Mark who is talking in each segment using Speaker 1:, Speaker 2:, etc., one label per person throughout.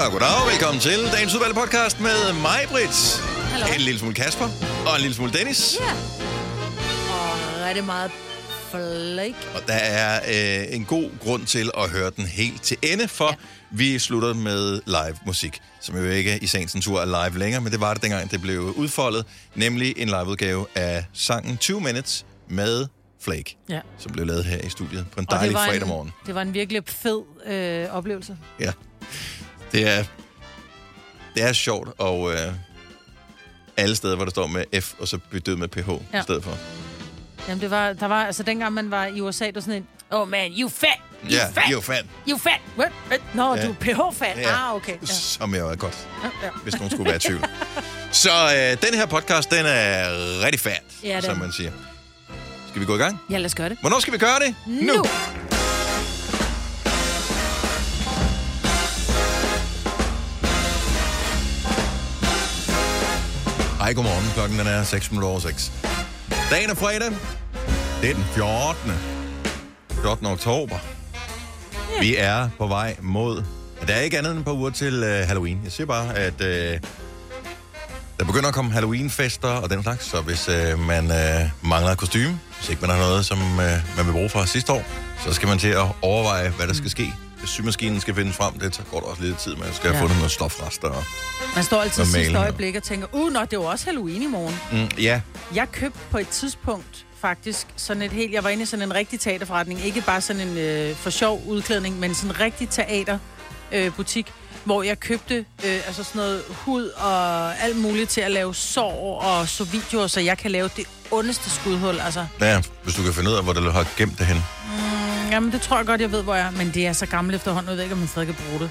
Speaker 1: Goddag, goddag. Velkommen til dagens udvalgte podcast med mig, Britt. En lille smule Kasper og en lille smule Dennis.
Speaker 2: Ja. Og rigtig meget flake.
Speaker 1: Og der er øh, en god grund til at høre den helt til ende, for ja. vi slutter med live musik, som jo ikke i sagens natur er live længere, men det var det dengang, det blev udfoldet, nemlig en liveudgave af sangen 20 Minutes med Flake,
Speaker 2: Ja.
Speaker 1: som blev lavet her i studiet på en dejlig fredag
Speaker 2: en,
Speaker 1: morgen.
Speaker 2: det var en virkelig fed øh, oplevelse.
Speaker 1: Ja. Det er, det er sjovt, og øh, alle steder, hvor der står med F, og så bytte ud med PH ja. I stedet for.
Speaker 2: Jamen, det var, der var, altså dengang man var i USA, der var sådan en, oh man, you fat, you
Speaker 1: Ja,
Speaker 2: fat,
Speaker 1: you fat.
Speaker 2: you fat, what, what? Nå,
Speaker 1: Ja.
Speaker 2: du er PH-fat,
Speaker 1: Ja.
Speaker 2: ah, okay. Ja.
Speaker 1: Som jeg er godt,
Speaker 2: Ja,
Speaker 1: hvis nogen skulle være i tvivl. Så øh, den her podcast, den er rigtig fat,
Speaker 2: Ja, den.
Speaker 1: som man siger. Skal vi gå i gang?
Speaker 2: ja, lad os gøre det.
Speaker 1: Hvornår skal vi gøre det?
Speaker 2: Nu.
Speaker 1: Hej, godmorgen. Klokken den er 6 minutter over 6. Dagen er fredag. Det er den 14. 14. oktober. Vi er på vej mod... Der er ikke andet end et par uger til øh, Halloween. Jeg siger bare, at øh, der begynder at komme Halloween-fester og den slags, så hvis øh, man øh, mangler et kostume, hvis ikke man har noget, som øh, man vil bruge fra sidste år, så skal man til at overveje, hvad der skal ske. Symaskinen skal findes frem, det går der også lidt tid med. Man skal have
Speaker 2: Ja.
Speaker 1: fundet noget stofrester. Og,
Speaker 2: Man står altid
Speaker 1: Og
Speaker 2: sidste øjeblik og tænker, uh, nå, det var også Halloween i morgen.
Speaker 1: mm, ja,
Speaker 2: Jeg købte på et tidspunkt faktisk sådan et helt... Jeg var inde i sådan en rigtig teaterforretning. Ikke bare sådan en øh, for sjov udklædning, men sådan en rigtig teaterbutik, øh, butik, hvor jeg købte øh, altså sådan noget hud og alt muligt til at lave sår og så videoer, så jeg kan lave det ondeste skudhul. Altså,
Speaker 1: ja, hvis du kan finde ud af, hvor du har gemt det hen.
Speaker 2: mm, jamen, det tror jeg godt, jeg ved, hvor jeg er. Men det er så gammelt efterhånden, jeg ved ikke, om man stadig kan bruge det.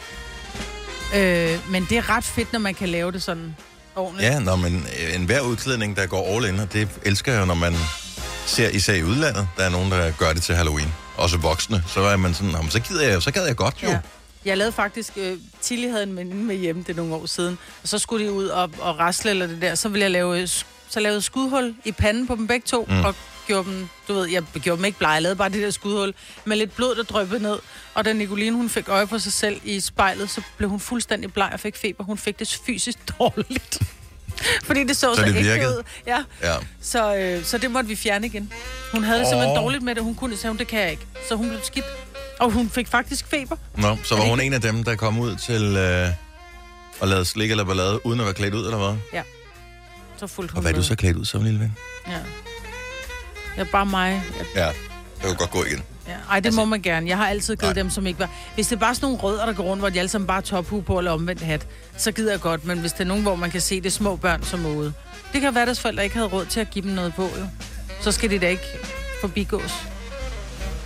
Speaker 2: Øh, men det er ret fedt, når man kan lave det sådan ordentligt.
Speaker 1: Ja, når man, øh, en hver udklædning, der går all in, og det elsker jeg jo, når man ser især i udlandet, der er nogen, der gør det til Halloween. Også voksne. Så er man sådan, "Nå, men så gider jeg så gad jeg godt jo.
Speaker 2: Ja. Jeg lavede faktisk, øh, Tilly havde en veninde med hjemme, det nogle år siden, og så skulle de ud og, og rasle eller det der, så ville jeg lave, øh, så lavede skudhul i panden på dem begge to,
Speaker 1: mm.
Speaker 2: og gjorde dem, du ved, jeg gjorde dem ikke blege, jeg lavede bare det der skudhul, med lidt blod, der drøbte ned, og da Nicoline, hun fik øje på sig selv i spejlet, så blev hun fuldstændig bleg og fik feber, hun fik det fysisk dårligt. Fordi det så så,
Speaker 1: Så det virkede?
Speaker 2: ud. Ja,
Speaker 1: Ja.
Speaker 2: så, øh, så det måtte vi fjerne igen. Hun havde det simpelthen dårligt med det, hun kunne sige, det kan jeg ikke. Så hun blev skidt. Og hun fik faktisk feber.
Speaker 1: Nå, så var hun
Speaker 2: ikke-
Speaker 1: en af dem, der kom ud til øh, at lave slik eller ballade, uden at være klædt ud, eller hvad?
Speaker 2: Så fulgte hun
Speaker 1: Og hvad er du så klædt ud som, lille ven?
Speaker 2: Ja. Jeg er bare mig. Jeg,
Speaker 1: Ja, det kan godt gå igen.
Speaker 2: ja. Ej, det altså, må man gerne. Jeg har altid givet
Speaker 1: Nej.
Speaker 2: dem, som ikke var... Hvis det er bare sådan nogle rødder, der går rundt, hvor de alle sammen bare tophue på eller omvendt hat, så gider jeg godt. Men hvis det er nogen, hvor man kan se det er små børn som ude. Det kan være, at deres forældre ikke havde råd til at give dem noget på, jo. Så skal de da ikke forbigås.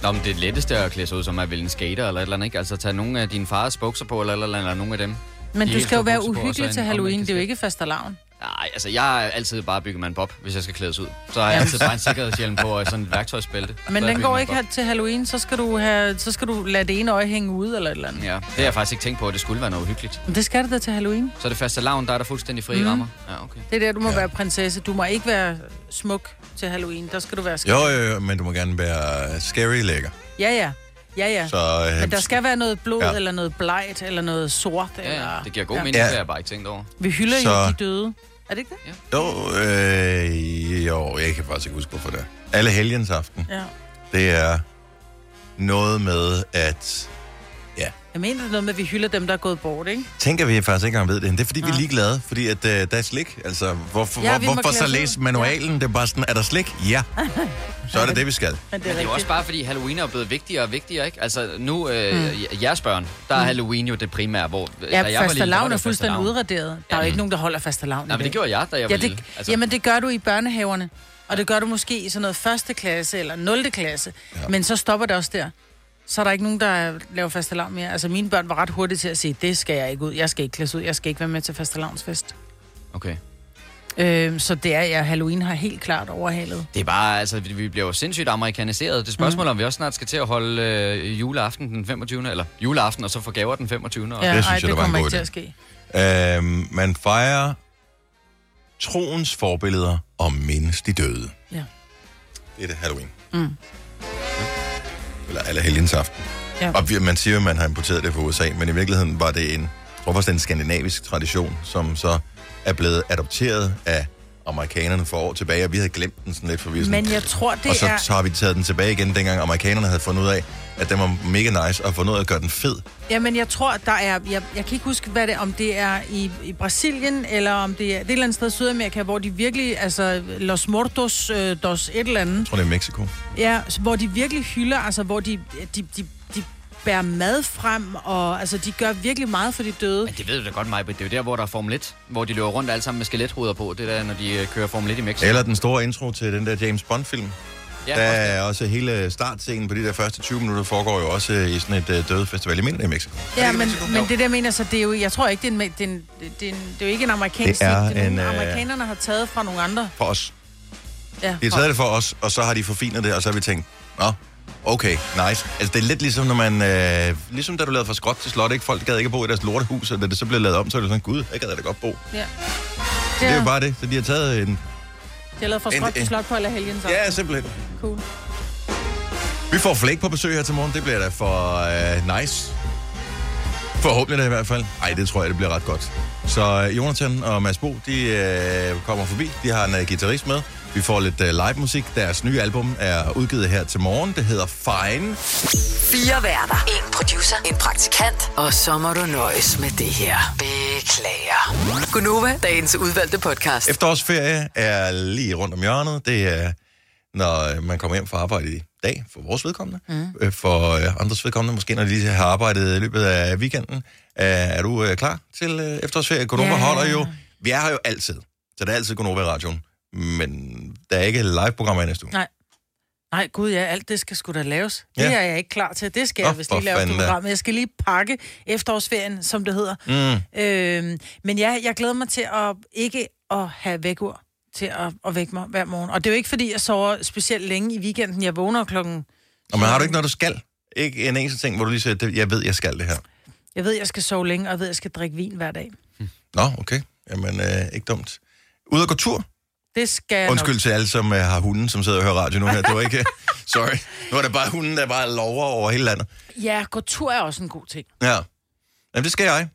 Speaker 3: Nå, men det letteste at klæde sig ud som er vel en skater eller et eller andet, ikke? Altså tage nogle af dine fars bukser på, eller, eller, eller, eller nogle af dem.
Speaker 2: Men
Speaker 3: De
Speaker 2: du skal jo være uhyggelig til Halloween. Det er jo ikke fastelavn.
Speaker 3: Nej, altså jeg er altid bare bygget man bob, hvis jeg skal klædes ud. Så har jeg altid bare en sikkerhedshjelm på og sådan et værktøjsbælte.
Speaker 2: Men den går ikke til Halloween, så skal du, have, så skal du lade det ene øje hænge ude eller et eller andet.
Speaker 3: Ja, det har jeg faktisk ikke tænkt på, at det skulle være noget uhyggeligt.
Speaker 2: Men det skal det da til Halloween.
Speaker 3: Så er det faste lavn, der er der fuldstændig frie
Speaker 2: Mhm.
Speaker 3: rammer. Ja, okay.
Speaker 2: Det er der, du må
Speaker 1: Ja.
Speaker 2: ja. være prinsesse. Du må ikke være smuk til Halloween. Der skal du være skæg.
Speaker 1: Jo, jo, jo, men du må gerne være scary lækker.
Speaker 2: Ja, ja. Ja, ja.
Speaker 1: Så, øh,
Speaker 2: Men der skal være noget blod,
Speaker 1: Ja.
Speaker 2: ja. eller noget blegt, eller noget sort.
Speaker 3: Ja, ja,
Speaker 2: eller...
Speaker 3: det giver god
Speaker 2: ja.
Speaker 3: mening,
Speaker 1: Ja.
Speaker 3: det har jeg bare ikke tænkt over.
Speaker 2: Vi hylder
Speaker 1: Så-
Speaker 2: jo de døde. Er det ikke det?
Speaker 1: Jo, øh, jo, jeg kan faktisk ikke huske, hvorfor det er. Alle helgens aften,
Speaker 2: Ja.
Speaker 1: det er noget med, at...
Speaker 2: Jeg mener, det er noget med, at vi hylder dem, der er gået bort, ikke?
Speaker 1: Tænker vi faktisk ikke engang ved det. Det er fordi, vi er ligeglade, fordi at, øh, der er slik. Altså, hvorfor,
Speaker 2: Ja,
Speaker 1: ja,
Speaker 2: må
Speaker 1: hvorfor så læse manualen? Det er bare sådan, er der slik? Ja. Så er det det, vi skal.
Speaker 2: Men det er,
Speaker 3: Men det er jo også bare, fordi Halloween er blevet vigtigere og vigtigere, ikke? Altså nu, øh, mm. jeres børn, der er Halloween jo det primære, hvor... da
Speaker 2: Ja,
Speaker 3: jeg var lille, var
Speaker 2: fastelavn
Speaker 3: det
Speaker 2: er fuldstændig udraderet. Der er jo ikke nogen, der holder fastelavn
Speaker 3: Nej, men det gjorde jeg, da jeg var
Speaker 2: ja,
Speaker 3: lille.
Speaker 2: det, altså. Jamen, det gør du i børnehaverne. Og det gør du måske i sådan noget første klasse eller 0. klasse.
Speaker 1: Ja.
Speaker 2: Ja. Men så stopper det også der. Så er der ikke nogen, der laver fastelavn mere. Altså, mine børn var ret hurtige til at sige, det skal jeg ikke ud. Jeg skal ikke klædes ud. Jeg skal ikke være med til fastelavnsfest.
Speaker 3: Okay.
Speaker 2: Øh, så det er, ja, Halloween har helt klart overhalet.
Speaker 3: Det er bare, altså, vi- vi bliver jo sindssygt amerikaniseret. Det spørgsmål, mm. om vi også snart skal til at holde øh, juleaften den 25. Eller juleaften, og så få gaver den 25. Og...
Speaker 2: Ja,
Speaker 1: det synes
Speaker 2: ej,
Speaker 1: jeg,
Speaker 2: det
Speaker 1: der var en god
Speaker 2: til
Speaker 1: idé.
Speaker 2: at ske.
Speaker 1: Øhm, man fejrer troens forbilleder og mindes de døde.
Speaker 2: Ja.
Speaker 1: Det er det Halloween.
Speaker 2: Mm.
Speaker 1: Eller alle helgens aften.
Speaker 2: Ja.
Speaker 1: Og man siger, at man har importeret det fra USA, men i virkeligheden var det en tror er en skandinavisk tradition, som så er blevet adopteret af amerikanerne for år tilbage, og vi havde glemt den sådan lidt, for vi sådan,
Speaker 2: Men jeg tror, det
Speaker 1: og så,
Speaker 2: er...
Speaker 1: så har vi taget den tilbage igen, dengang amerikanerne havde fundet ud af, at den var mega nice, og fundet ud af at gøre den fed.
Speaker 2: Jamen, jeg tror, der er... Jeg, jeg kan ikke huske, hvad det om det er i, i Brasilien, eller om det er, det er et eller andet sted i Sydamerika, hvor de virkelig, altså Los Mortos øh, dos et eller andet,
Speaker 1: Jeg tror, det er Mexico.
Speaker 2: ja, hvor de virkelig hylder, altså hvor de, de, de bærer mad frem, og altså de gør virkelig meget for de døde.
Speaker 3: Men det ved du da godt, mig, det er jo der, hvor der er Formel 1, hvor de løber rundt alle sammen med skelethoveder på. Det er der, når de øh, kører Formel 1 i Mexico.
Speaker 1: Eller den store intro til den der James Bond-film.
Speaker 3: ja,
Speaker 1: Der
Speaker 3: også
Speaker 1: er også hele startscenen på de der første 20 minutter, foregår jo også i sådan et uh, dødefestival. Det er i Mexico.
Speaker 2: Ja, men,
Speaker 1: i Mexico?
Speaker 2: men det der mener så, det er jo, jeg tror ikke, det er, en, det er, en, det er, en, det er jo ikke en amerikansk
Speaker 1: Det er
Speaker 2: ting. Det er
Speaker 1: en,
Speaker 2: nogle,
Speaker 1: øh,
Speaker 2: amerikanerne har taget fra nogle andre.
Speaker 1: For os.
Speaker 2: Ja,
Speaker 1: De har taget det for os, og så har de forfinet det, og så har vi tænkt, nå, okay, nice. Altså, det er lidt ligesom, når man... Øh, ligesom da du lavede fra skråt til slot, ikke? Folk gad ikke bo i deres lortehus, og da det så blev lavet om, så er det sådan, gud, jeg gad da godt bo.
Speaker 2: ja.
Speaker 1: Det er jo bare det. Så de har taget en...
Speaker 2: De har lavet fra
Speaker 1: En-
Speaker 2: skråt til slot på alle helgen. Så.
Speaker 1: Ja, simpelthen.
Speaker 2: Cool.
Speaker 1: Vi får Flake på besøg her til morgen. Det bliver da for øh, nice. Forhåbentlig da i hvert fald. Ej, det tror jeg, det bliver ret godt. Så øh, Jonathan og Mads Bo, de øh, kommer forbi. De har en øh, guitarist med. Vi får lidt øh, live musik. Deres nye album er udgivet her til morgen. Det hedder Fine.
Speaker 4: Fire værter. En producer. En praktikant. Og så må du nøjes med det her. Beklager. Gunova, dagens udvalgte podcast.
Speaker 1: Efterårsferie er lige rundt om hjørnet. Det er, når øh, man kommer hjem fra arbejde i dag, for vores vedkommende. Mm. For øh, andres vedkommende, måske når de lige har arbejdet i løbet af weekenden. Er du klar til efterårsferie? Gonova
Speaker 2: Ja.
Speaker 1: holder jo... Vi er her jo altid. Så det er altid Gonova i radioen. Men der er ikke live-programmer i næste uge.
Speaker 2: Nej. Nej, gud ja, alt det skal sgu da laves. Det
Speaker 1: Ja.
Speaker 2: er jeg ikke klar til. Det skal
Speaker 1: Nå,
Speaker 2: jeg, hvis lige på
Speaker 1: da.
Speaker 2: programmet. Jeg skal lige pakke efterårsferien, som det hedder.
Speaker 1: Mm.
Speaker 2: Øhm, men ja, jeg glæder mig til at ikke at have vækkeur til at, at vække mig hver morgen. Og det er jo ikke, fordi jeg sover specielt længe i weekenden. Jeg vågner klokken...
Speaker 1: Og man har du ikke noget, du skal? Ikke en eneste ting, hvor du lige siger, "Det- jeg ved, jeg skal det her.
Speaker 2: Jeg ved, jeg skal sove længe, og jeg ved, jeg skal drikke vin hver dag.
Speaker 1: Nå, okay. Jamen, øh, ikke dumt. Ud og gå tur?
Speaker 2: Det skal
Speaker 1: Undskyld
Speaker 2: nok.
Speaker 1: til alle, som uh, har hunden, som sidder og hører radio nu her. Det var ikke... Sorry. Nu er det bare hunden, der bare lover over hele landet.
Speaker 2: Ja, gå tur er også en god ting.
Speaker 1: Ja. Jamen, det skal jeg.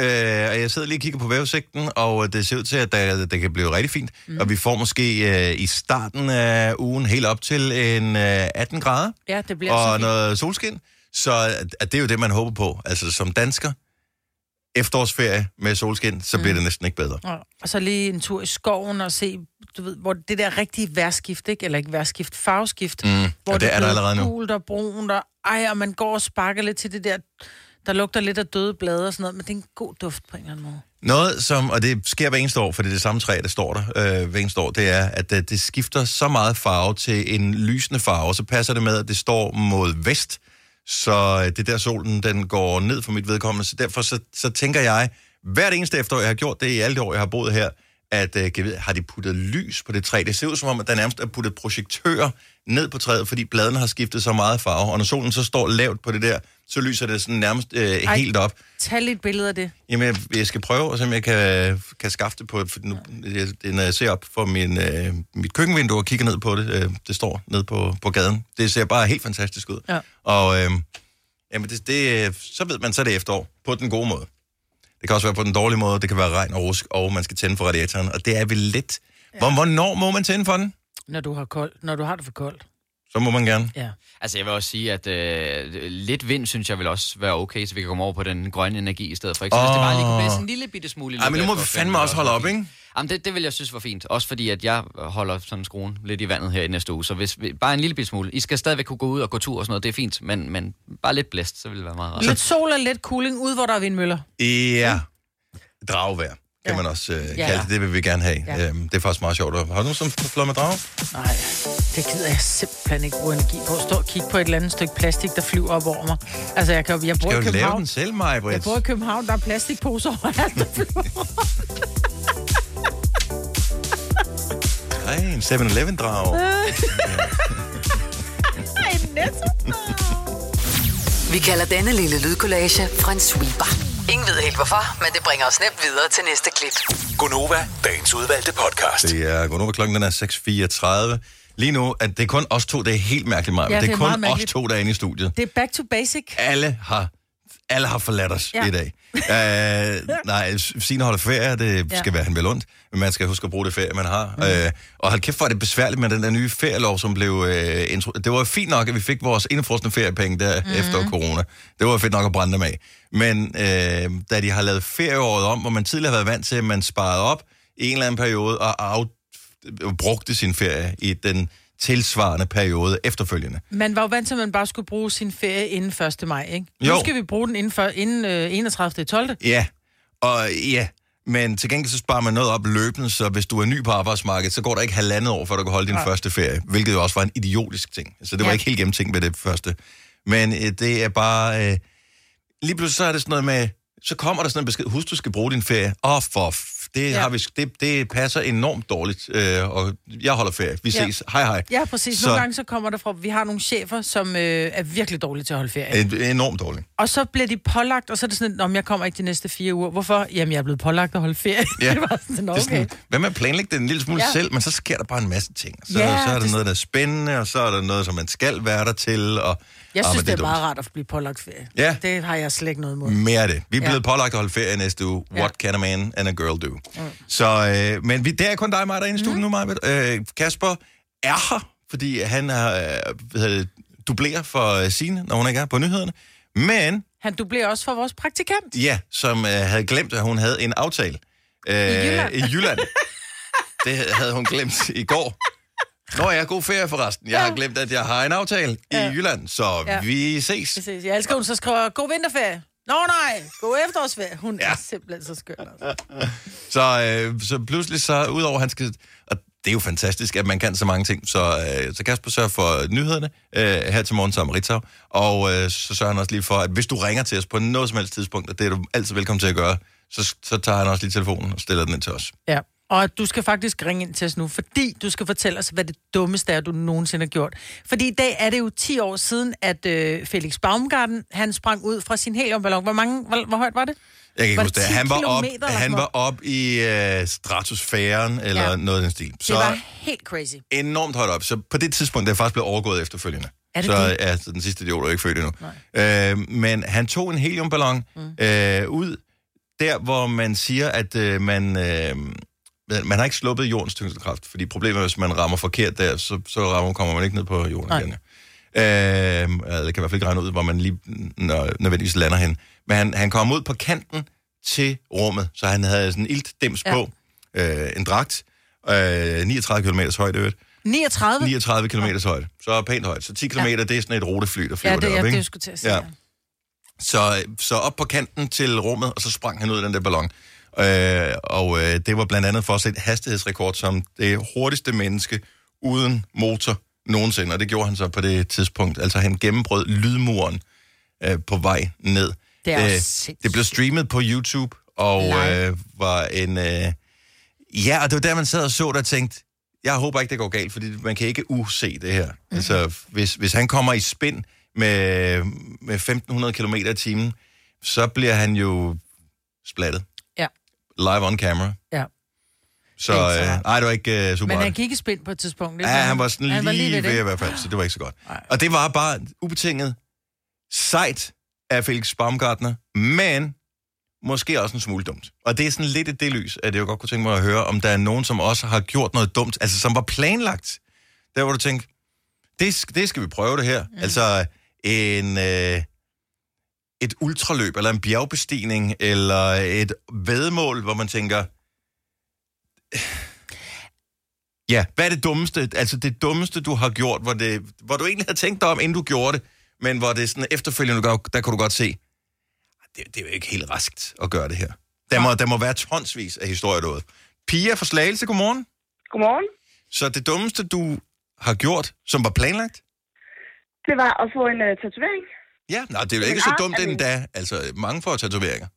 Speaker 1: Øh, og jeg sidder lige og kigger på vejrudsigten, og øh, det ser ud til, at det kan blive rigtig fint. Mm. Og vi får måske øh, i starten af ugen helt op til en øh, 18 grader
Speaker 2: Ja, det bliver
Speaker 1: og noget solskin. Så at, at det er jo det, man håber på. Altså som dansker, efterårsferie med solskin, så bliver det næsten ikke bedre.
Speaker 2: Ja, Og så lige en tur i skoven og se, du ved, hvor det der rigtige værskift, ikke? Eller ikke værskift, farveskift.
Speaker 1: Mm.
Speaker 2: Hvor
Speaker 1: Og det er der allerede nu.
Speaker 2: gult og brunt, og, ej, og man går og sparker lidt til det der, der lugter lidt af døde blade og sådan noget, men det er en god duft på en eller anden måde.
Speaker 1: Noget, som, og det sker hver eneste år, for det er det samme træ, der står der øh, hver eneste år, det er, at øh, det skifter så meget farve til en lysende farve, og så passer det med, at det står mod vest, så øh, det er der solen, den går ned for mit vedkommende, så derfor så, så tænker jeg, hvert eneste efterår, jeg har gjort det i alle de år, jeg har boet her, at øh, vide, har de puttet lys på det træ? Det ser ud som om, at der nærmest er puttet projektører ned på træet, fordi bladene har skiftet så meget farve, og når solen så står lavt på det der, så lyser det sådan nærmest øh,
Speaker 2: Ej.
Speaker 1: helt op.
Speaker 2: Tag lige et billede af det.
Speaker 1: Jamen, jeg, jeg skal prøve, og om jeg kan, kan skaffe det på, for nu, jeg, når jeg ser op for min, øh, mit køkkenvindue og kigger ned på det, øh, det står ned på, på gaden. Det ser bare helt fantastisk ud.
Speaker 2: Ja.
Speaker 1: Og øh, jamen det, det, så ved man, så er det efterår, på den gode måde. Det kan også være på den dårlige måde, det kan være regn og rusk, og man skal tænde for radiatoren, og det er vel lidt... Hvor, hvornår må man tænde for den?
Speaker 2: Når du har, koldt, når du har det for koldt.
Speaker 1: Så må man gerne.
Speaker 2: Ja.
Speaker 3: Altså, jeg vil også sige, at øh, lidt vind, synes jeg vil også være okay, så vi kan komme over på den grønne energi i stedet for. Ikke? Så hvis det bare lige kunne blæse en lille bitte smule
Speaker 1: Ej, men nu må vi fandme også holde op, ikke?
Speaker 3: Jamen, det, det vil jeg synes var fint. Også fordi, at jeg holder sådan skruen lidt i vandet her i næste uge. Så hvis vi, bare en lille smule. I skal stadigvæk kunne gå ud og gå tur og sådan noget. Det er fint, men, men bare lidt blæst, så vil det være meget rart.
Speaker 2: Lidt sol og lidt cooling, ude hvor der er vindmøller.
Speaker 1: Ja. Dragvejr kan
Speaker 2: Ja.
Speaker 1: man også øh,
Speaker 2: Ja.
Speaker 1: kalde det. Det vil vi gerne have.
Speaker 2: Ja.
Speaker 1: Øhm, det er faktisk meget sjovt. Har du nogen som flået med drage?
Speaker 2: Nej, det gider jeg simpelthen ikke bruge energi på. Stå og kigge på et eller andet stykke plastik, der flyver op over mig. Altså, jeg, kan, jeg bor
Speaker 1: Skal
Speaker 2: i
Speaker 1: du lave
Speaker 2: København.
Speaker 1: den selv, Maja,
Speaker 2: Jeg bor i København, der er plastikposer overalt, der flyver.
Speaker 1: Ej, en 7-Eleven-drag.
Speaker 2: en netto.
Speaker 4: Vi kalder denne lille lydkollage en sweeper. Ingen ved helt hvorfor, men det bringer os nemt videre til næste klip.
Speaker 5: Gunova, dagens udvalgte podcast.
Speaker 1: Det er over klokken, den er 6.34. Lige nu, at det er kun os to, det er helt mærkeligt, Maja.
Speaker 2: Ja,
Speaker 1: det
Speaker 2: det
Speaker 1: er
Speaker 2: er
Speaker 1: kun
Speaker 2: meget
Speaker 1: os to, der er inde i studiet.
Speaker 2: Det er back to basic.
Speaker 1: Alle har Alle har forladt os ja. I dag. Uh, nej, Signe holder ferie, det ja. Skal være han vel ondt, men man skal huske at bruge det ferie, man har. Mm. Uh, og hold kæft, er det besværligt med den der nye ferielov, som blev uh, intro... Det var fint nok, at vi fik vores indefrostende feriepenge der mm. efter corona. Det var fedt nok at brænde dem af. Men uh, da de har lavet ferieåret om, hvor man tidligere har været vant til, at man sparede op i en eller anden periode og af, brugte sin ferie i den tilsvarende periode efterfølgende.
Speaker 2: Man var jo vant til, at man bare skulle bruge sin ferie inden 1. maj, ikke?
Speaker 1: Jo.
Speaker 2: Nu skal vi bruge den inden, for, inden øh, 31. 12.
Speaker 1: Ja, og ja, men til gengæld så sparer man noget op løbende, så hvis du er ny på arbejdsmarkedet, så går der ikke halvandet år, før du kan holde din
Speaker 2: Nej.
Speaker 1: første ferie, hvilket jo også var en idiotisk ting. Så det var
Speaker 2: Ja.
Speaker 1: ikke helt gennemtænkt med det første. Men øh, det er bare... Øh, lige pludselig så er det sådan noget med... Så kommer der sådan en besked, husk, du skal bruge din ferie. Åh, oh, for... Det, ja.
Speaker 2: Ja.
Speaker 1: har vi, det, det passer enormt dårligt, øh, og jeg holder ferie. Vi
Speaker 2: Ja.
Speaker 1: ses. Hej, hej.
Speaker 2: Ja, præcis.
Speaker 1: Så-
Speaker 2: Nogle gange så kommer der fra, vi har nogle chefer, som øh, er virkelig dårlige til at holde ferie.
Speaker 1: En, enormt dårligt.
Speaker 2: Og så bliver de pålagt, og så er det sådan, om jeg kommer ikke de næste fire uger. Hvorfor? Jamen, jeg er blevet pålagt at holde ferie.
Speaker 1: Ja.
Speaker 2: det var sådan,
Speaker 1: Det er
Speaker 2: okay.
Speaker 1: sådan, hvad med at planlægge det en lille smule ja.
Speaker 2: Ja.
Speaker 1: selv, men så sker der bare en masse ting. Så,
Speaker 2: Ja,
Speaker 1: så er der
Speaker 2: det-
Speaker 1: noget, der er spændende, og så er der noget, som man skal være der til. Og,
Speaker 2: Jeg
Speaker 1: Ah,
Speaker 2: synes,
Speaker 1: men
Speaker 2: det er
Speaker 1: dumt.
Speaker 2: meget rart at blive pålagt ferie.
Speaker 1: Ja.
Speaker 2: Det har jeg slet ikke noget imod.
Speaker 1: Mere af det. Vi er
Speaker 2: Ja.
Speaker 1: blevet pålagt at holde ferie næste uge. What can a man and a girl do? Mm. Så, øh, men vi, det er kun dig og mig, der er inde i studiet mm. nu, Majbet. Øh, Kasper er her, fordi han har, øh, det, dublerer for øh, Signe, når hun ikke er på nyhederne. Men,
Speaker 2: Han dublerer også for vores praktikant.
Speaker 1: ja, som øh, havde glemt, at hun havde en aftale. Øh,
Speaker 2: I Jylland.
Speaker 1: I Jylland. det havde hun glemt i går. Nå ja, god ferie forresten. Jeg har glemt, at jeg har en aftale
Speaker 2: Ja.
Speaker 1: i Jylland, så
Speaker 2: Ja.
Speaker 1: vi ses.
Speaker 2: Præcis. Jeg elsker, hun så skriver, god vinterferie. Nå nej, god efterårsferie. Hun ja.
Speaker 1: Ja.
Speaker 2: er simpelthen så skøn. Altså.
Speaker 1: Så, øh, så pludselig så, udover han skal... Og det er jo fantastisk, at man kan så mange ting. Så, øh, så Kasper sørger for nyhederne øh, her til morgen sammen med Ritzau. Og øh, så sørger han også lige for, at hvis du ringer til os på noget som helst tidspunkt, og det er du altid velkommen til at gøre, så, så tager han også lige telefonen og stiller den ind til os.
Speaker 2: Ja. Og du skal faktisk ringe ind til os nu, fordi du skal fortælle os, hvad det dummeste er, du nogensinde har gjort. Fordi i dag er det jo 10 år siden, at øh, Felix Baumgarten, han sprang ud fra sin heliumballon. Hvor, mange, hvor, hvor højt var det?
Speaker 1: Jeg kan ikke huske
Speaker 2: det
Speaker 1: det.
Speaker 2: 10
Speaker 1: Han var op, han var op i øh, stratosfæren, eller ja. Noget af den stil.
Speaker 2: Det
Speaker 1: Så
Speaker 2: var helt crazy.
Speaker 1: enormt højt op. Så på det tidspunkt, det er faktisk blevet overgået efterfølgende.
Speaker 2: Er det
Speaker 1: så
Speaker 2: det?
Speaker 1: så den sidste idiot er ikke født endnu. Øh, men han tog en heliumballon mm. øh, ud, der hvor man siger, at øh, man, øh, man har ikke sluppet jordens tyngdekraft, fordi problemet er, hvis man rammer forkert der, så, så rammer, kommer man ikke ned på jorden
Speaker 2: Nej.
Speaker 1: igen. Øh, eller det kan i hvert fald ikke regne ud, hvor man lige nø- nødvendigvis lander hen. Men han, han kom ud på kanten til rummet, så han havde sådan en iltdims ja.
Speaker 2: Ja.
Speaker 1: på, øh, en dragt, øh, 39 km højde, øvrigt.
Speaker 2: 39?
Speaker 1: 39 km højde, så er pænt højt. Så 10 km, ja. det er sådan et rutefly, der flyver
Speaker 2: Ja, det er
Speaker 1: deroppe,
Speaker 2: det,
Speaker 1: ikke?
Speaker 2: jeg skulle til at sige.
Speaker 1: Ja.
Speaker 2: Ja.
Speaker 1: Så, så op på kanten til rummet, og så sprang han ud af den der ballon. Øh, og øh, det var blandt andet for at sætte hastighedsrekord som det hurtigste menneske uden motor nogensinde. Og det gjorde han så på det tidspunkt. Altså han gennembrød lydmuren øh, på vej ned.
Speaker 2: Det er
Speaker 1: Øh, det blev streamet på YouTube, og øh, var en... Øh, ja, og det var der, man sad og så der og tænkte, jeg håber ikke, det går galt, fordi man kan ikke use det her.
Speaker 2: Mhm.
Speaker 1: Mm-hmm. Altså, hvis, hvis han kommer i spind med, med 1500 km i timen, så bliver han jo splattet. Live on camera.
Speaker 2: Ja.
Speaker 1: Så, øh, nej, det var ikke uh, super
Speaker 2: Men han gik i spind på et tidspunkt. ikke?
Speaker 1: Ja, han var sådan
Speaker 2: han
Speaker 1: lige, lige ved,
Speaker 2: det.
Speaker 1: i hvert fald, så det var ikke så godt.
Speaker 2: Nej.
Speaker 1: Og det var bare ubetinget sejt af Felix Baumgartner, men måske også en smule dumt. Og det er sådan lidt i det lys, at jeg godt kunne tænke mig at høre, om der er nogen, som også har gjort noget dumt, altså som var planlagt. Der hvor du tænker, det, det skal vi prøve det her. Mm. Altså en, øh, et ultraløb, eller en bjergbestigning, eller et vedmål, hvor man tænker, Ja, hvad er det dummeste, altså det dummeste, du har gjort, hvor, det, hvor du egentlig havde tænkt dig om, inden du gjorde det, men hvor det er sådan efterfølgende, gør- der kunne du godt se, det, det er jo ikke helt raskt at gøre det her. Der må, der må være tonsvis af historier derude. Pia fra Slagelse, godmorgen.
Speaker 6: Godmorgen.
Speaker 1: Så det dummeste, du har gjort, som var planlagt?
Speaker 6: Det var at få en uh, tatovering.
Speaker 1: Ja, nej, det er jo ikke
Speaker 6: Men
Speaker 1: så dumt
Speaker 6: det-
Speaker 1: endda. Altså, mange får tatoveringer.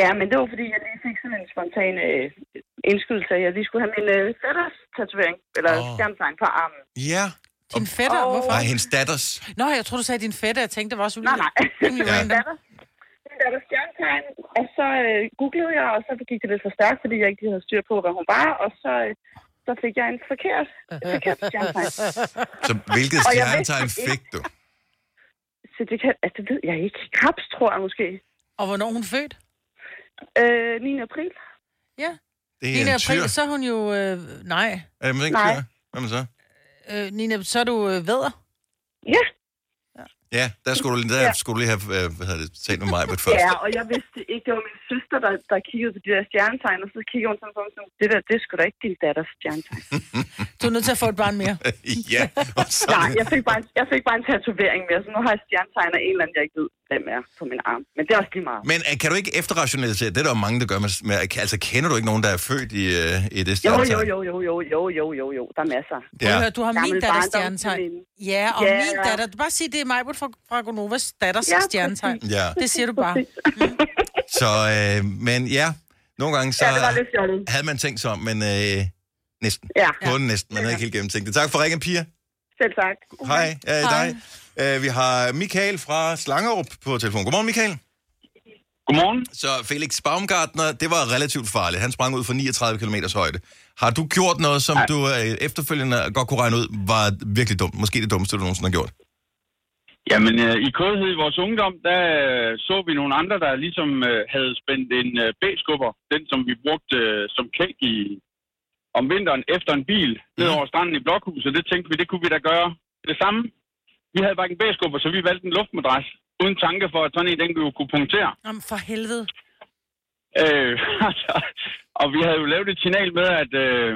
Speaker 6: Ja, men det var fordi, jeg lige fik sådan en spontan uh, indskydelse at jeg lige skulle have min uh, fætters tatovering, eller oh. stjernetegn på armen.
Speaker 1: Ja.
Speaker 2: Din fætter,
Speaker 6: Og-
Speaker 2: hvorfor?
Speaker 1: Nej, hendes datters.
Speaker 2: Nå, jeg tror du sagde din fætter. Jeg tænkte, det var også
Speaker 6: Nej, nej.
Speaker 2: rimelig
Speaker 1: Ja.
Speaker 6: Datter, min datters stjernetegn, og så uh, googlede jeg, og så gik det lidt for stærkt, fordi jeg ikke havde styr på, hvad hun var, og så, uh, så fik jeg en forkert, et forkert stjernetegn.
Speaker 1: Så hvilket stjernetegn fik du?
Speaker 6: Så det kan, altså, det ved jeg ikke. Krabs, tror jeg måske.
Speaker 2: Og hvornår er hun født?
Speaker 6: Øh, 9. april.
Speaker 2: Ja.
Speaker 1: Det
Speaker 2: 9.
Speaker 1: er en
Speaker 2: april,
Speaker 1: tyr.
Speaker 2: så er hun jo... Øh, nej.
Speaker 1: Er det måske ikke
Speaker 6: Nej.
Speaker 1: tyr? Med så?
Speaker 2: Øh, Nina, så er du øh, vædder.
Speaker 6: Ja,
Speaker 1: Ja, der skulle du, der
Speaker 6: Ja.
Speaker 1: skulle du lige have øh, hvad hedder det, talt med mig på først.
Speaker 6: ja, og jeg vidste ikke, det var min søster, der, der kiggede på de der stjernetegn, og så kiggede hun sådan, sådan, sådan det der, det er sgu da ikke din datters stjernetegn.
Speaker 2: Du er nødt til at få et barn mere.
Speaker 1: ja, så,
Speaker 6: Nej, jeg fik, bare en, jeg fik bare en tatovering mere, så nu har jeg stjernetegn af en eller anden, jeg ikke ved, hvem er på min arm. Men det er også lige meget.
Speaker 1: Men øh, kan du ikke efterrationalisere? Det er der jo mange, der gør med, med altså kender du ikke nogen, der er født i, øh, i det
Speaker 6: Jo,
Speaker 1: stjernetegn?
Speaker 6: jo, jo, jo, jo, jo, jo, jo, jo, der er masser.
Speaker 2: Ja. Hør, du har min
Speaker 6: Gammel
Speaker 2: datters
Speaker 6: barndomsveninde.
Speaker 2: stjernetegn. Ja, og
Speaker 6: Ja.
Speaker 2: min datter. Bare sig, det er mig fra, fra Gonovas datters
Speaker 6: Ja,
Speaker 2: stjernetegn.
Speaker 1: Ja,
Speaker 2: Det siger du bare.
Speaker 1: så, øh, men ja, nogle gange så
Speaker 6: Ja, det var lidt fjollet.
Speaker 1: havde man tænkt sig om, men øh, næsten.
Speaker 6: Ja,
Speaker 1: Kun næsten, man havde ikke helt gennemtænkt det. Tak for ringen, Pia.
Speaker 6: selv tak.
Speaker 1: Hej, øh,
Speaker 2: Hej.
Speaker 1: dig. Øh, vi har Michael fra Slangerup på telefon. Godmorgen, Michael.
Speaker 7: Godmorgen.
Speaker 1: Så Felix Baumgartner, det var relativt farligt. Han sprang ud for 39 km højde. Har du gjort noget, som du øh, efterfølgende godt kunne regne ud, var virkelig dumt? Måske det dummeste, du nogensinde har gjort?
Speaker 7: Jamen, øh, i kodhed i vores ungdom, der øh, så vi nogle andre, der ligesom øh, havde spændt en øh, B-skubber, den som vi brugte øh, som kælk i, om vinteren efter en bil, ned over stranden i Blokhuset. Det tænkte vi, det kunne vi da gøre det samme. Vi havde bare ikke en B-skubber, så vi valgte en luftmadras, uden tanke for, at sådan en, den kunne punktere.
Speaker 2: Jamen, for helvede.
Speaker 7: Øh, altså, og vi havde jo lavet et signal med, at øh,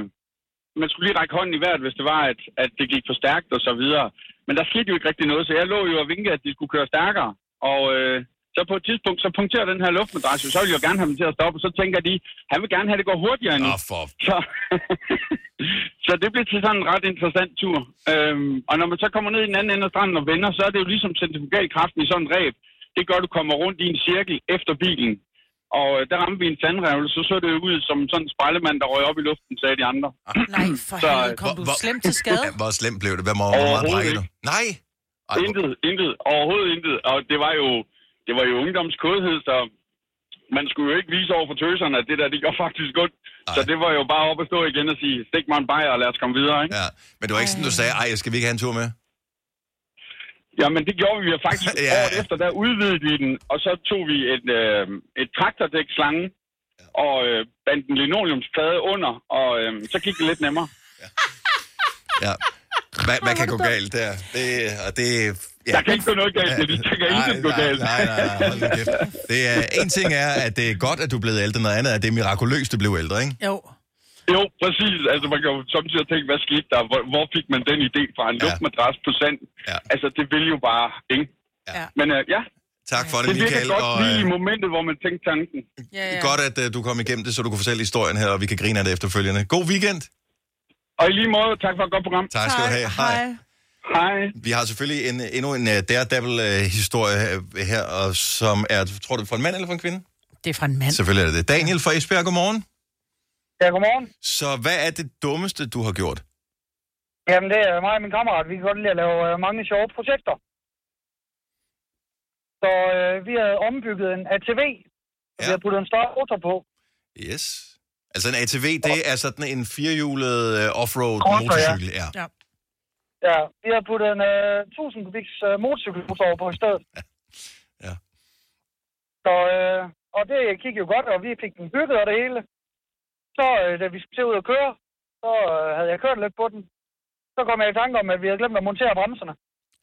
Speaker 7: man skulle lige række hånden i vejret, hvis det var, at, at det gik for stærkt og så videre. Men der skete jo ikke rigtig noget, så jeg lå jo og vinkede, at de skulle køre stærkere. Og øh, så på et tidspunkt, så punkterer den her luftmadras, så ville jeg jo gerne have dem til at stoppe, og så tænker de, han vil gerne have, at det går hurtigere nu.
Speaker 1: Åh, for...
Speaker 7: Så, så det blev til sådan en ret interessant tur. Øhm, og når man så kommer ned i den anden ende af stranden og vender, så er det jo ligesom centrifugalkraften i sådan en ræb. Det gør, at du kommer rundt i en cirkel efter bilen. Og øh, der ramte vi en sandrevle, så så det jo ud som sådan en spejlemand, der røg op i luften, sagde de andre.
Speaker 2: Nej, for
Speaker 7: Så,
Speaker 2: helvede. Kom
Speaker 1: hvor-
Speaker 2: du slemt til skade?
Speaker 1: Ja, hvor slemt blev det? Hvad må, hvor meget brækkede du? Nej! Ej, hvor-
Speaker 7: Intet, intet, overhovedet intet. Og det var jo, det var jo ungdomskodhed, så man skulle jo ikke vise over for tøserne, at det der, det gør faktisk godt. Så
Speaker 1: Ej.
Speaker 7: det var jo bare op at stå igen og sige, stik mig en bajer og lad os komme videre, ikke?
Speaker 1: Ja, men det var ikke sådan, du sagde, ej, skal vi ikke have en tur med?
Speaker 7: Jamen, det gjorde vi jo faktisk
Speaker 1: Ja.
Speaker 7: ja. året efter, der udvidede vi den, og så tog vi et, øh, et traktordækslange og øh, bandt en linoleumsplade under, og øh, så gik det lidt nemmere.
Speaker 1: Ja. Hvad, hvad kan gå galt der? Det, og det, ja.
Speaker 7: Der kan ikke gå noget galt, det der kan intet gå galt.
Speaker 1: Nej, nej, nej, hold nu kæft. Det er, en ting er, at det er godt, at du er blevet ældre. Noget andet er, at det er mirakuløst, du blev ældre, ikke?
Speaker 2: Jo.
Speaker 7: Jo, præcis. Altså, man kan jo samtidig tænke, hvad skete der? Hvor, hvor fik man den idé fra? En
Speaker 1: Ja.
Speaker 7: luftmadras på sand?
Speaker 1: Ja.
Speaker 7: Altså, det vil jo bare, ikke?
Speaker 2: Ja.
Speaker 7: Men øh, ja,
Speaker 1: Tak for det,
Speaker 7: det
Speaker 1: Michael.
Speaker 7: godt
Speaker 1: Og,
Speaker 7: lige i
Speaker 1: øh,
Speaker 7: momentet, hvor man tænkte tanken.
Speaker 2: Ja, ja.
Speaker 1: godt, at øh, du kom igennem det, så du kunne fortælle historien her, og vi kan grine af det efterfølgende. God weekend.
Speaker 7: Og i lige måde, tak for et godt program.
Speaker 1: Tak skal du have.
Speaker 2: Hej.
Speaker 7: Hej.
Speaker 1: Vi har selvfølgelig en, endnu en uh, Daredevil-historie her, og som er, tror du, for en mand eller for en kvinde?
Speaker 2: Det er fra en mand.
Speaker 1: Selvfølgelig er det det. Daniel fra Esbjerg, godmorgen.
Speaker 8: Ja, godmorgen.
Speaker 1: Så hvad er det dummeste, du har gjort?
Speaker 8: Jamen, det er mig og min kammerat. Vi kan godt lide at lave øh, mange sjove projekter. Så øh, vi har ombygget en ATV, og
Speaker 1: Ja.
Speaker 8: vi har puttet en større motor på.
Speaker 1: Yes. Altså en ATV, det er sådan en firehjulet uh, offroad
Speaker 8: ja.
Speaker 1: motorcykel. Ja.
Speaker 2: Ja.
Speaker 8: Ja, vi har puttet en øh, 1000 kubiks øh, motorcykelmotor på i stedet.
Speaker 1: Ja.
Speaker 8: Så, øh, og det gik jo godt, og vi fik den bygget og det hele. Så øh, da vi skulle ud og køre, så øh, havde jeg kørt lidt på den. Så kom jeg i tanke om, at vi havde glemt at montere bremserne.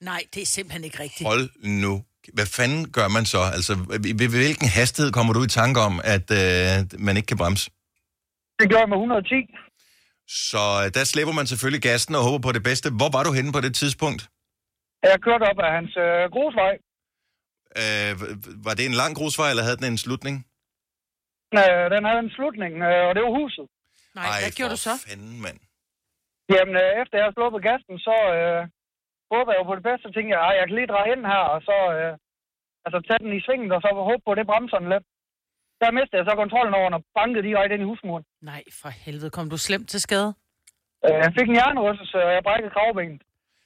Speaker 2: Nej, det er simpelthen ikke rigtigt.
Speaker 1: Hold nu. Hvad fanden gør man så? Altså, ved, hvilken hastighed kommer du i tanke om, at øh, man ikke kan bremse?
Speaker 8: Det gjorde jeg med 110.
Speaker 1: Så øh, der slipper man selvfølgelig gassen og håber på det bedste. Hvor var du henne på det tidspunkt?
Speaker 8: Jeg kørte op af hans øh, grusvej.
Speaker 1: Øh, var det en lang grusvej, eller havde den en slutning?
Speaker 8: Øh, den havde en slutning, øh, og det var huset.
Speaker 2: Nej, hvad gjorde du så?
Speaker 1: fanden, mand.
Speaker 8: Jamen, øh, efter jeg havde slået på gassen, så øh, håber jeg jo på det bedste, og tænkte jeg, "Ej, jeg kan lige dreje ind her, og så øh, altså, tage den i svingen, og så håbe på, at det bremser den lidt. Der mistede jeg så kontrollen over og bankede direkte ind i husmuren.
Speaker 2: Nej, for helvede. Kom du slemt til skade?
Speaker 8: Øh, jeg fik en hjernerystelse, og jeg brækkede kravbenet.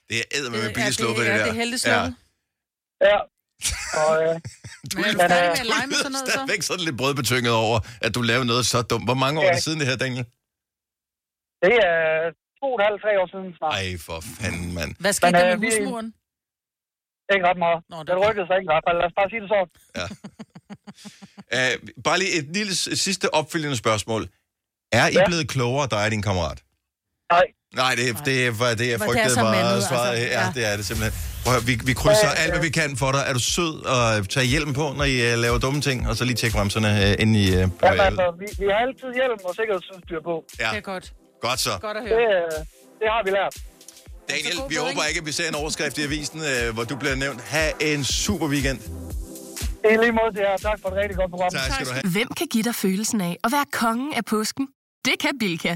Speaker 1: Det er
Speaker 2: Det-
Speaker 1: billigt
Speaker 2: ja,
Speaker 1: sluppet,
Speaker 2: det,
Speaker 1: det,
Speaker 2: ja,
Speaker 1: der.
Speaker 2: det er heldigt sluppet.
Speaker 8: Ja. Og, øh,
Speaker 1: Du
Speaker 2: er
Speaker 1: er
Speaker 8: Men,
Speaker 2: færdig
Speaker 8: øh,
Speaker 2: med at med sådan noget, så?
Speaker 1: stadigvæk sådan lidt brødbetynget over, at du lavede noget så dumt. Hvor mange år er
Speaker 8: Ja.
Speaker 1: det siden det her, Daniel?
Speaker 8: det er to og et halvt, tre år siden snart.
Speaker 1: Ej, for fanden, mand.
Speaker 2: Hvad skete
Speaker 8: Men,
Speaker 2: der
Speaker 8: øh,
Speaker 2: med
Speaker 8: vi-
Speaker 2: husmuren?
Speaker 8: Ikke ret meget.
Speaker 2: Nå, det
Speaker 8: den
Speaker 2: er
Speaker 8: rykkede sig ikke hvert fald. Lad os bare sige det sådan.
Speaker 1: Uh, bare lige et lille sidste opfølgende spørgsmål. Er I
Speaker 8: Ja.
Speaker 1: blevet klogere, dig og din kammerat?
Speaker 8: Nej.
Speaker 1: Nej, det, er- det, er, det, det er
Speaker 2: er
Speaker 1: frygtet
Speaker 2: så
Speaker 1: var svaret.
Speaker 2: altså.
Speaker 1: Ja,
Speaker 2: Ja.
Speaker 1: det er det simpelthen. Prøv, vi, vi krydser
Speaker 8: Ja,
Speaker 1: alt, hvad
Speaker 8: ja.
Speaker 1: vi kan for dig. Er du sød og tage hjelm på, når I uh, laver dumme ting? Og så lige tjekke bremserne uh, ind i... Uh,
Speaker 8: Jamen, altså, vi, vi har altid hjelm og sikkerhedsudstyr på.
Speaker 1: ja,
Speaker 2: Det er godt.
Speaker 1: godt så.
Speaker 2: Godt at
Speaker 8: Det,
Speaker 2: høre.
Speaker 8: øh, det har vi lært.
Speaker 1: Daniel, vi håber ikke, at vi ser en overskrift i avisen, uh, hvor du bliver nævnt. Ha' en super weekend.
Speaker 8: Det er lige måde til jer. Tak for et rigtig godt program.
Speaker 1: Tak skal du have.
Speaker 9: Hvem kan give dig følelsen af at være kongen af påsken? Det kan Bilka!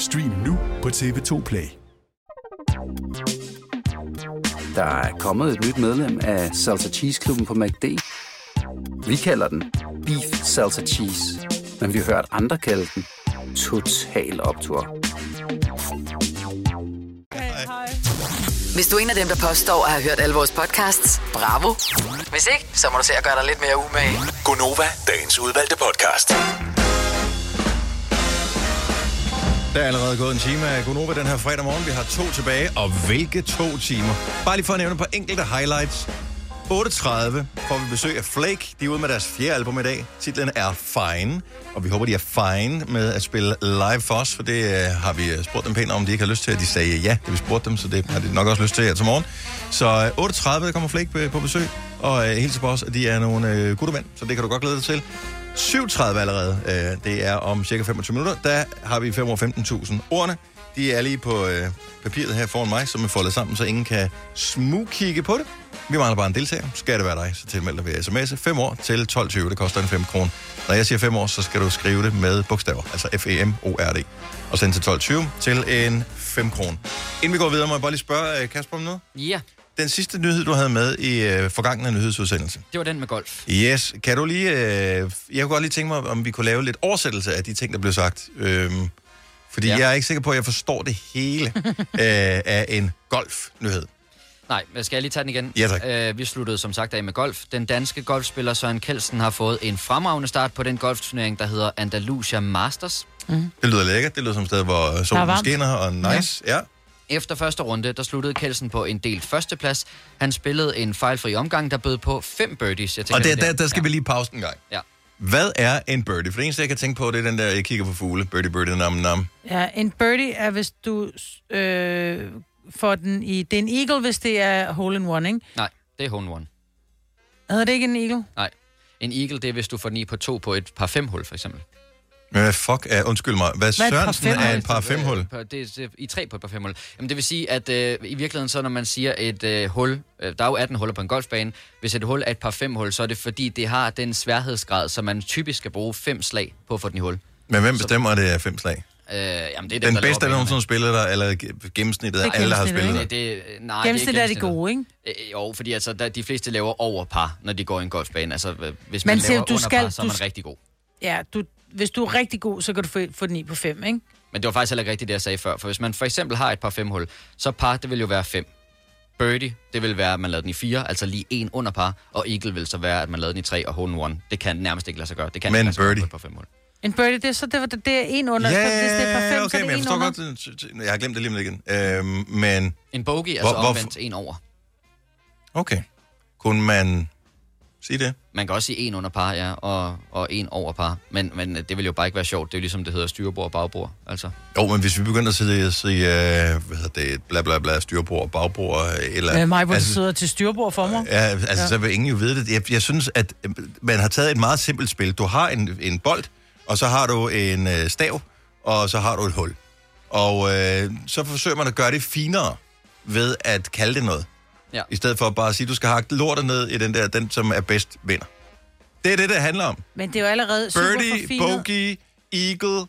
Speaker 10: Stream nu på TV2 Play.
Speaker 11: Der er kommet et nyt medlem af Salsa Cheese Klubben på MACD. Vi kalder den Beef Salsa Cheese, men vi har hørt andre kalde den Total Optor.
Speaker 4: Hvis du er en af dem, der påstår at have hørt alle vores podcasts, bravo. Hvis ikke, så må du se at gøre dig lidt mere umage.
Speaker 5: Gonova, dagens udvalgte podcast.
Speaker 1: Der er allerede gået en time af Gunova den her fredag morgen. Vi har to tilbage, og hvilke to timer? Bare lige for at nævne et par enkelte highlights. 8.30 får vi besøg af Flake. De er ude med deres fjerde album i dag. Titlen er Fine, og vi håber, de er fine med at spille live for os, for det øh, har vi øh, spurgt dem pænt om, de ikke har lyst til, at de sagde ja, det vi spurgte dem, så det har de nok også lyst til her til morgen. Så øh, 8.30 der kommer Flake øh, på, besøg, og øh, hilser på os, at de er nogle øh, gode mænd, så det kan du godt glæde dig til. 7.30 allerede, øh, det er om cirka 25 minutter, der har vi 515.000 ordene. De er lige på øh, papiret her foran mig, som er foldet sammen, så ingen kan smugkigge på det. Vi mangler bare en deltager. Skal det være dig, så tilmeld dig ved sms'e. 5 år til 12.20. Det koster en 5 kroner. Når jeg siger 5 år, så skal du skrive det med bogstaver, altså F-E-M-O-R-D. Og sende til 12.20 til en 5 kroner. Inden vi går videre, må jeg bare lige spørge øh, Kasper om noget?
Speaker 3: Ja,
Speaker 1: den sidste nyhed, du havde med i øh, forgangne nyhedsudsendelse.
Speaker 3: det var den med golf.
Speaker 1: Yes, kan du lige... Øh, jeg kunne godt lige tænke mig, om vi kunne lave lidt oversættelse af de ting, der blev sagt. Øhm, fordi ja. Jeg er ikke sikker på, at jeg forstår det hele øh, af en golfnyhed.
Speaker 3: Nej, men skal jeg lige tage den igen?
Speaker 1: Ja, tak.
Speaker 3: Øh, vi sluttede som sagt af med golf. Den danske golfspiller Søren Kelsen har fået en fremragende start på den golfturnering, der hedder Andalusia Masters.
Speaker 1: Det lyder lækkert. Det lyder som et sted, hvor solen skinner og nice. Ja. ja.
Speaker 3: Efter første runde, der sluttede Kelsen på en delt førsteplads. Han spillede en fejlfri omgang, der bød på fem birdies. Jeg
Speaker 1: Og der,
Speaker 3: det
Speaker 1: der, der skal ja. vi lige pause en gang.
Speaker 3: Ja.
Speaker 1: Hvad er en birdie? For det eneste, jeg kan tænke på, det er den der, jeg kigger på fugle. Birdie, birdie, nam, nam.
Speaker 2: Ja, en birdie er, hvis du øh, får den i... Det er en eagle, hvis det er hole in one, ikke?
Speaker 3: Nej, det er hole in one.
Speaker 2: Hedder det ikke en eagle?
Speaker 3: Nej. En eagle, det er, hvis du får den i på to på et par fem hul, for eksempel.
Speaker 1: Men hvad fuck er, undskyld mig, hvad,
Speaker 2: Hvad er et par
Speaker 1: Sørensen
Speaker 2: femhul?
Speaker 1: er et par femhul?
Speaker 3: På- Det, det, I tre på et par fem hul. Jamen, det vil sige, at øh, i virkeligheden, så når man siger et øh, hul, øh, der er jo 18 huller på en golfbane, hvis et hul er et par fem hul, så er det fordi, det har den sværhedsgrad, så man typisk skal bruge fem slag på at få den i hul.
Speaker 1: Men hvem bestemmer, at det er fem slag?
Speaker 3: Øh, jamen, det er dem,
Speaker 1: Den
Speaker 3: der
Speaker 1: bedste, der
Speaker 3: banerne.
Speaker 1: nogensinde spillet der, eller ge- gennemsnittet af
Speaker 2: Det
Speaker 1: alle, der har
Speaker 2: gennemsnittet,
Speaker 1: spillet der?
Speaker 3: Det, det, nej,
Speaker 2: Gennemsnit er de
Speaker 3: gennemsnittet.
Speaker 2: gode, ikke?
Speaker 3: Øh, jo, fordi altså, der, de fleste laver over par, når de går i en golfbane. Altså, øh, hvis man
Speaker 2: Siv,
Speaker 3: laver
Speaker 2: du
Speaker 3: under
Speaker 2: skal-
Speaker 3: par, så er
Speaker 2: du
Speaker 3: man
Speaker 2: skal-
Speaker 3: rigtig god.
Speaker 2: Ja, du, hvis du er rigtig god, så kan du få, få den i på fem, ikke?
Speaker 3: Men det var faktisk heller ikke rigtigt, det jeg sagde før. For hvis man for eksempel har et par fem hul, så par, det vil jo være fem. Birdie, det vil være, at man lavede den i fire, altså lige en under par. Og eagle vil så være, at man lavede den i tre, og hole one. Det kan nærmest ikke lade sig gøre. Det kan
Speaker 1: Men
Speaker 3: ikke lade sig gøre
Speaker 1: birdie.
Speaker 3: på fem hul.
Speaker 2: En birdie, det er, så det, det, det er en under.
Speaker 1: Ja,
Speaker 2: så hvis det er par fem,
Speaker 1: okay,
Speaker 2: så er
Speaker 1: men jeg
Speaker 2: en
Speaker 1: forstår
Speaker 2: under.
Speaker 1: godt, jeg har glemt det lige med igen. Øhm, men,
Speaker 3: En bogey,
Speaker 1: Hvor-
Speaker 3: altså
Speaker 1: hvorfor-
Speaker 3: omvendt en over.
Speaker 1: okay. Kunne man sige det?
Speaker 3: Man kan også sige en under par, ja, og, og en over par. Men, men det vil jo bare ikke være sjovt. Det er jo ligesom, det hedder styrbord og bagbord. Altså.
Speaker 1: Jo, men hvis vi begynder at sige, at sige øh, hvad hedder det, bla bla bla, styrbord, bagbord, øh, eller...
Speaker 2: Øh, mig, hvor
Speaker 1: altså,
Speaker 2: du sidder til styrbord for mig.
Speaker 1: Ja, altså, ja.
Speaker 2: Ja.
Speaker 1: så vil ingen jo vide det. Jeg, jeg synes, at øh, man har taget et meget simpelt spil. Du har en, en bold, og så har du en øh, stav, og så har du et hul. Og øh, så forsøger man at gøre det finere ved at kalde det noget.
Speaker 3: Ja.
Speaker 1: I stedet for bare at sige, du skal hakke lortet ned i den der, den som er bedst vinder. Det er det, det handler om.
Speaker 2: Men det er jo allerede super
Speaker 1: Birdie,
Speaker 2: forfinet.
Speaker 1: bogey, eagle.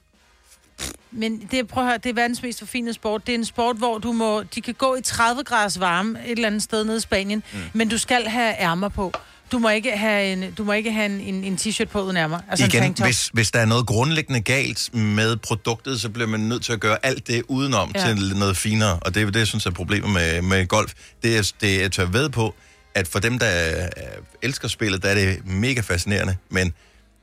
Speaker 2: Men det, prøv at høre, det er verdens mest forfinede sport. Det er en sport, hvor du må, de kan gå i 30 graders varme et eller andet sted nede i Spanien, mm. men du skal have ærmer på. Du må ikke have en, du må ikke have en, en, en t-shirt på uden ærmer. Altså en
Speaker 1: Igen, hvis, hvis der er noget grundlæggende galt med produktet, så bliver man nødt til at gøre alt det udenom
Speaker 2: Ja.
Speaker 1: til noget finere. Og det er det, jeg synes er problemet med, med golf. Det er, det er, tør ved på, at for dem, der øh, elsker spillet, der er det mega fascinerende. Men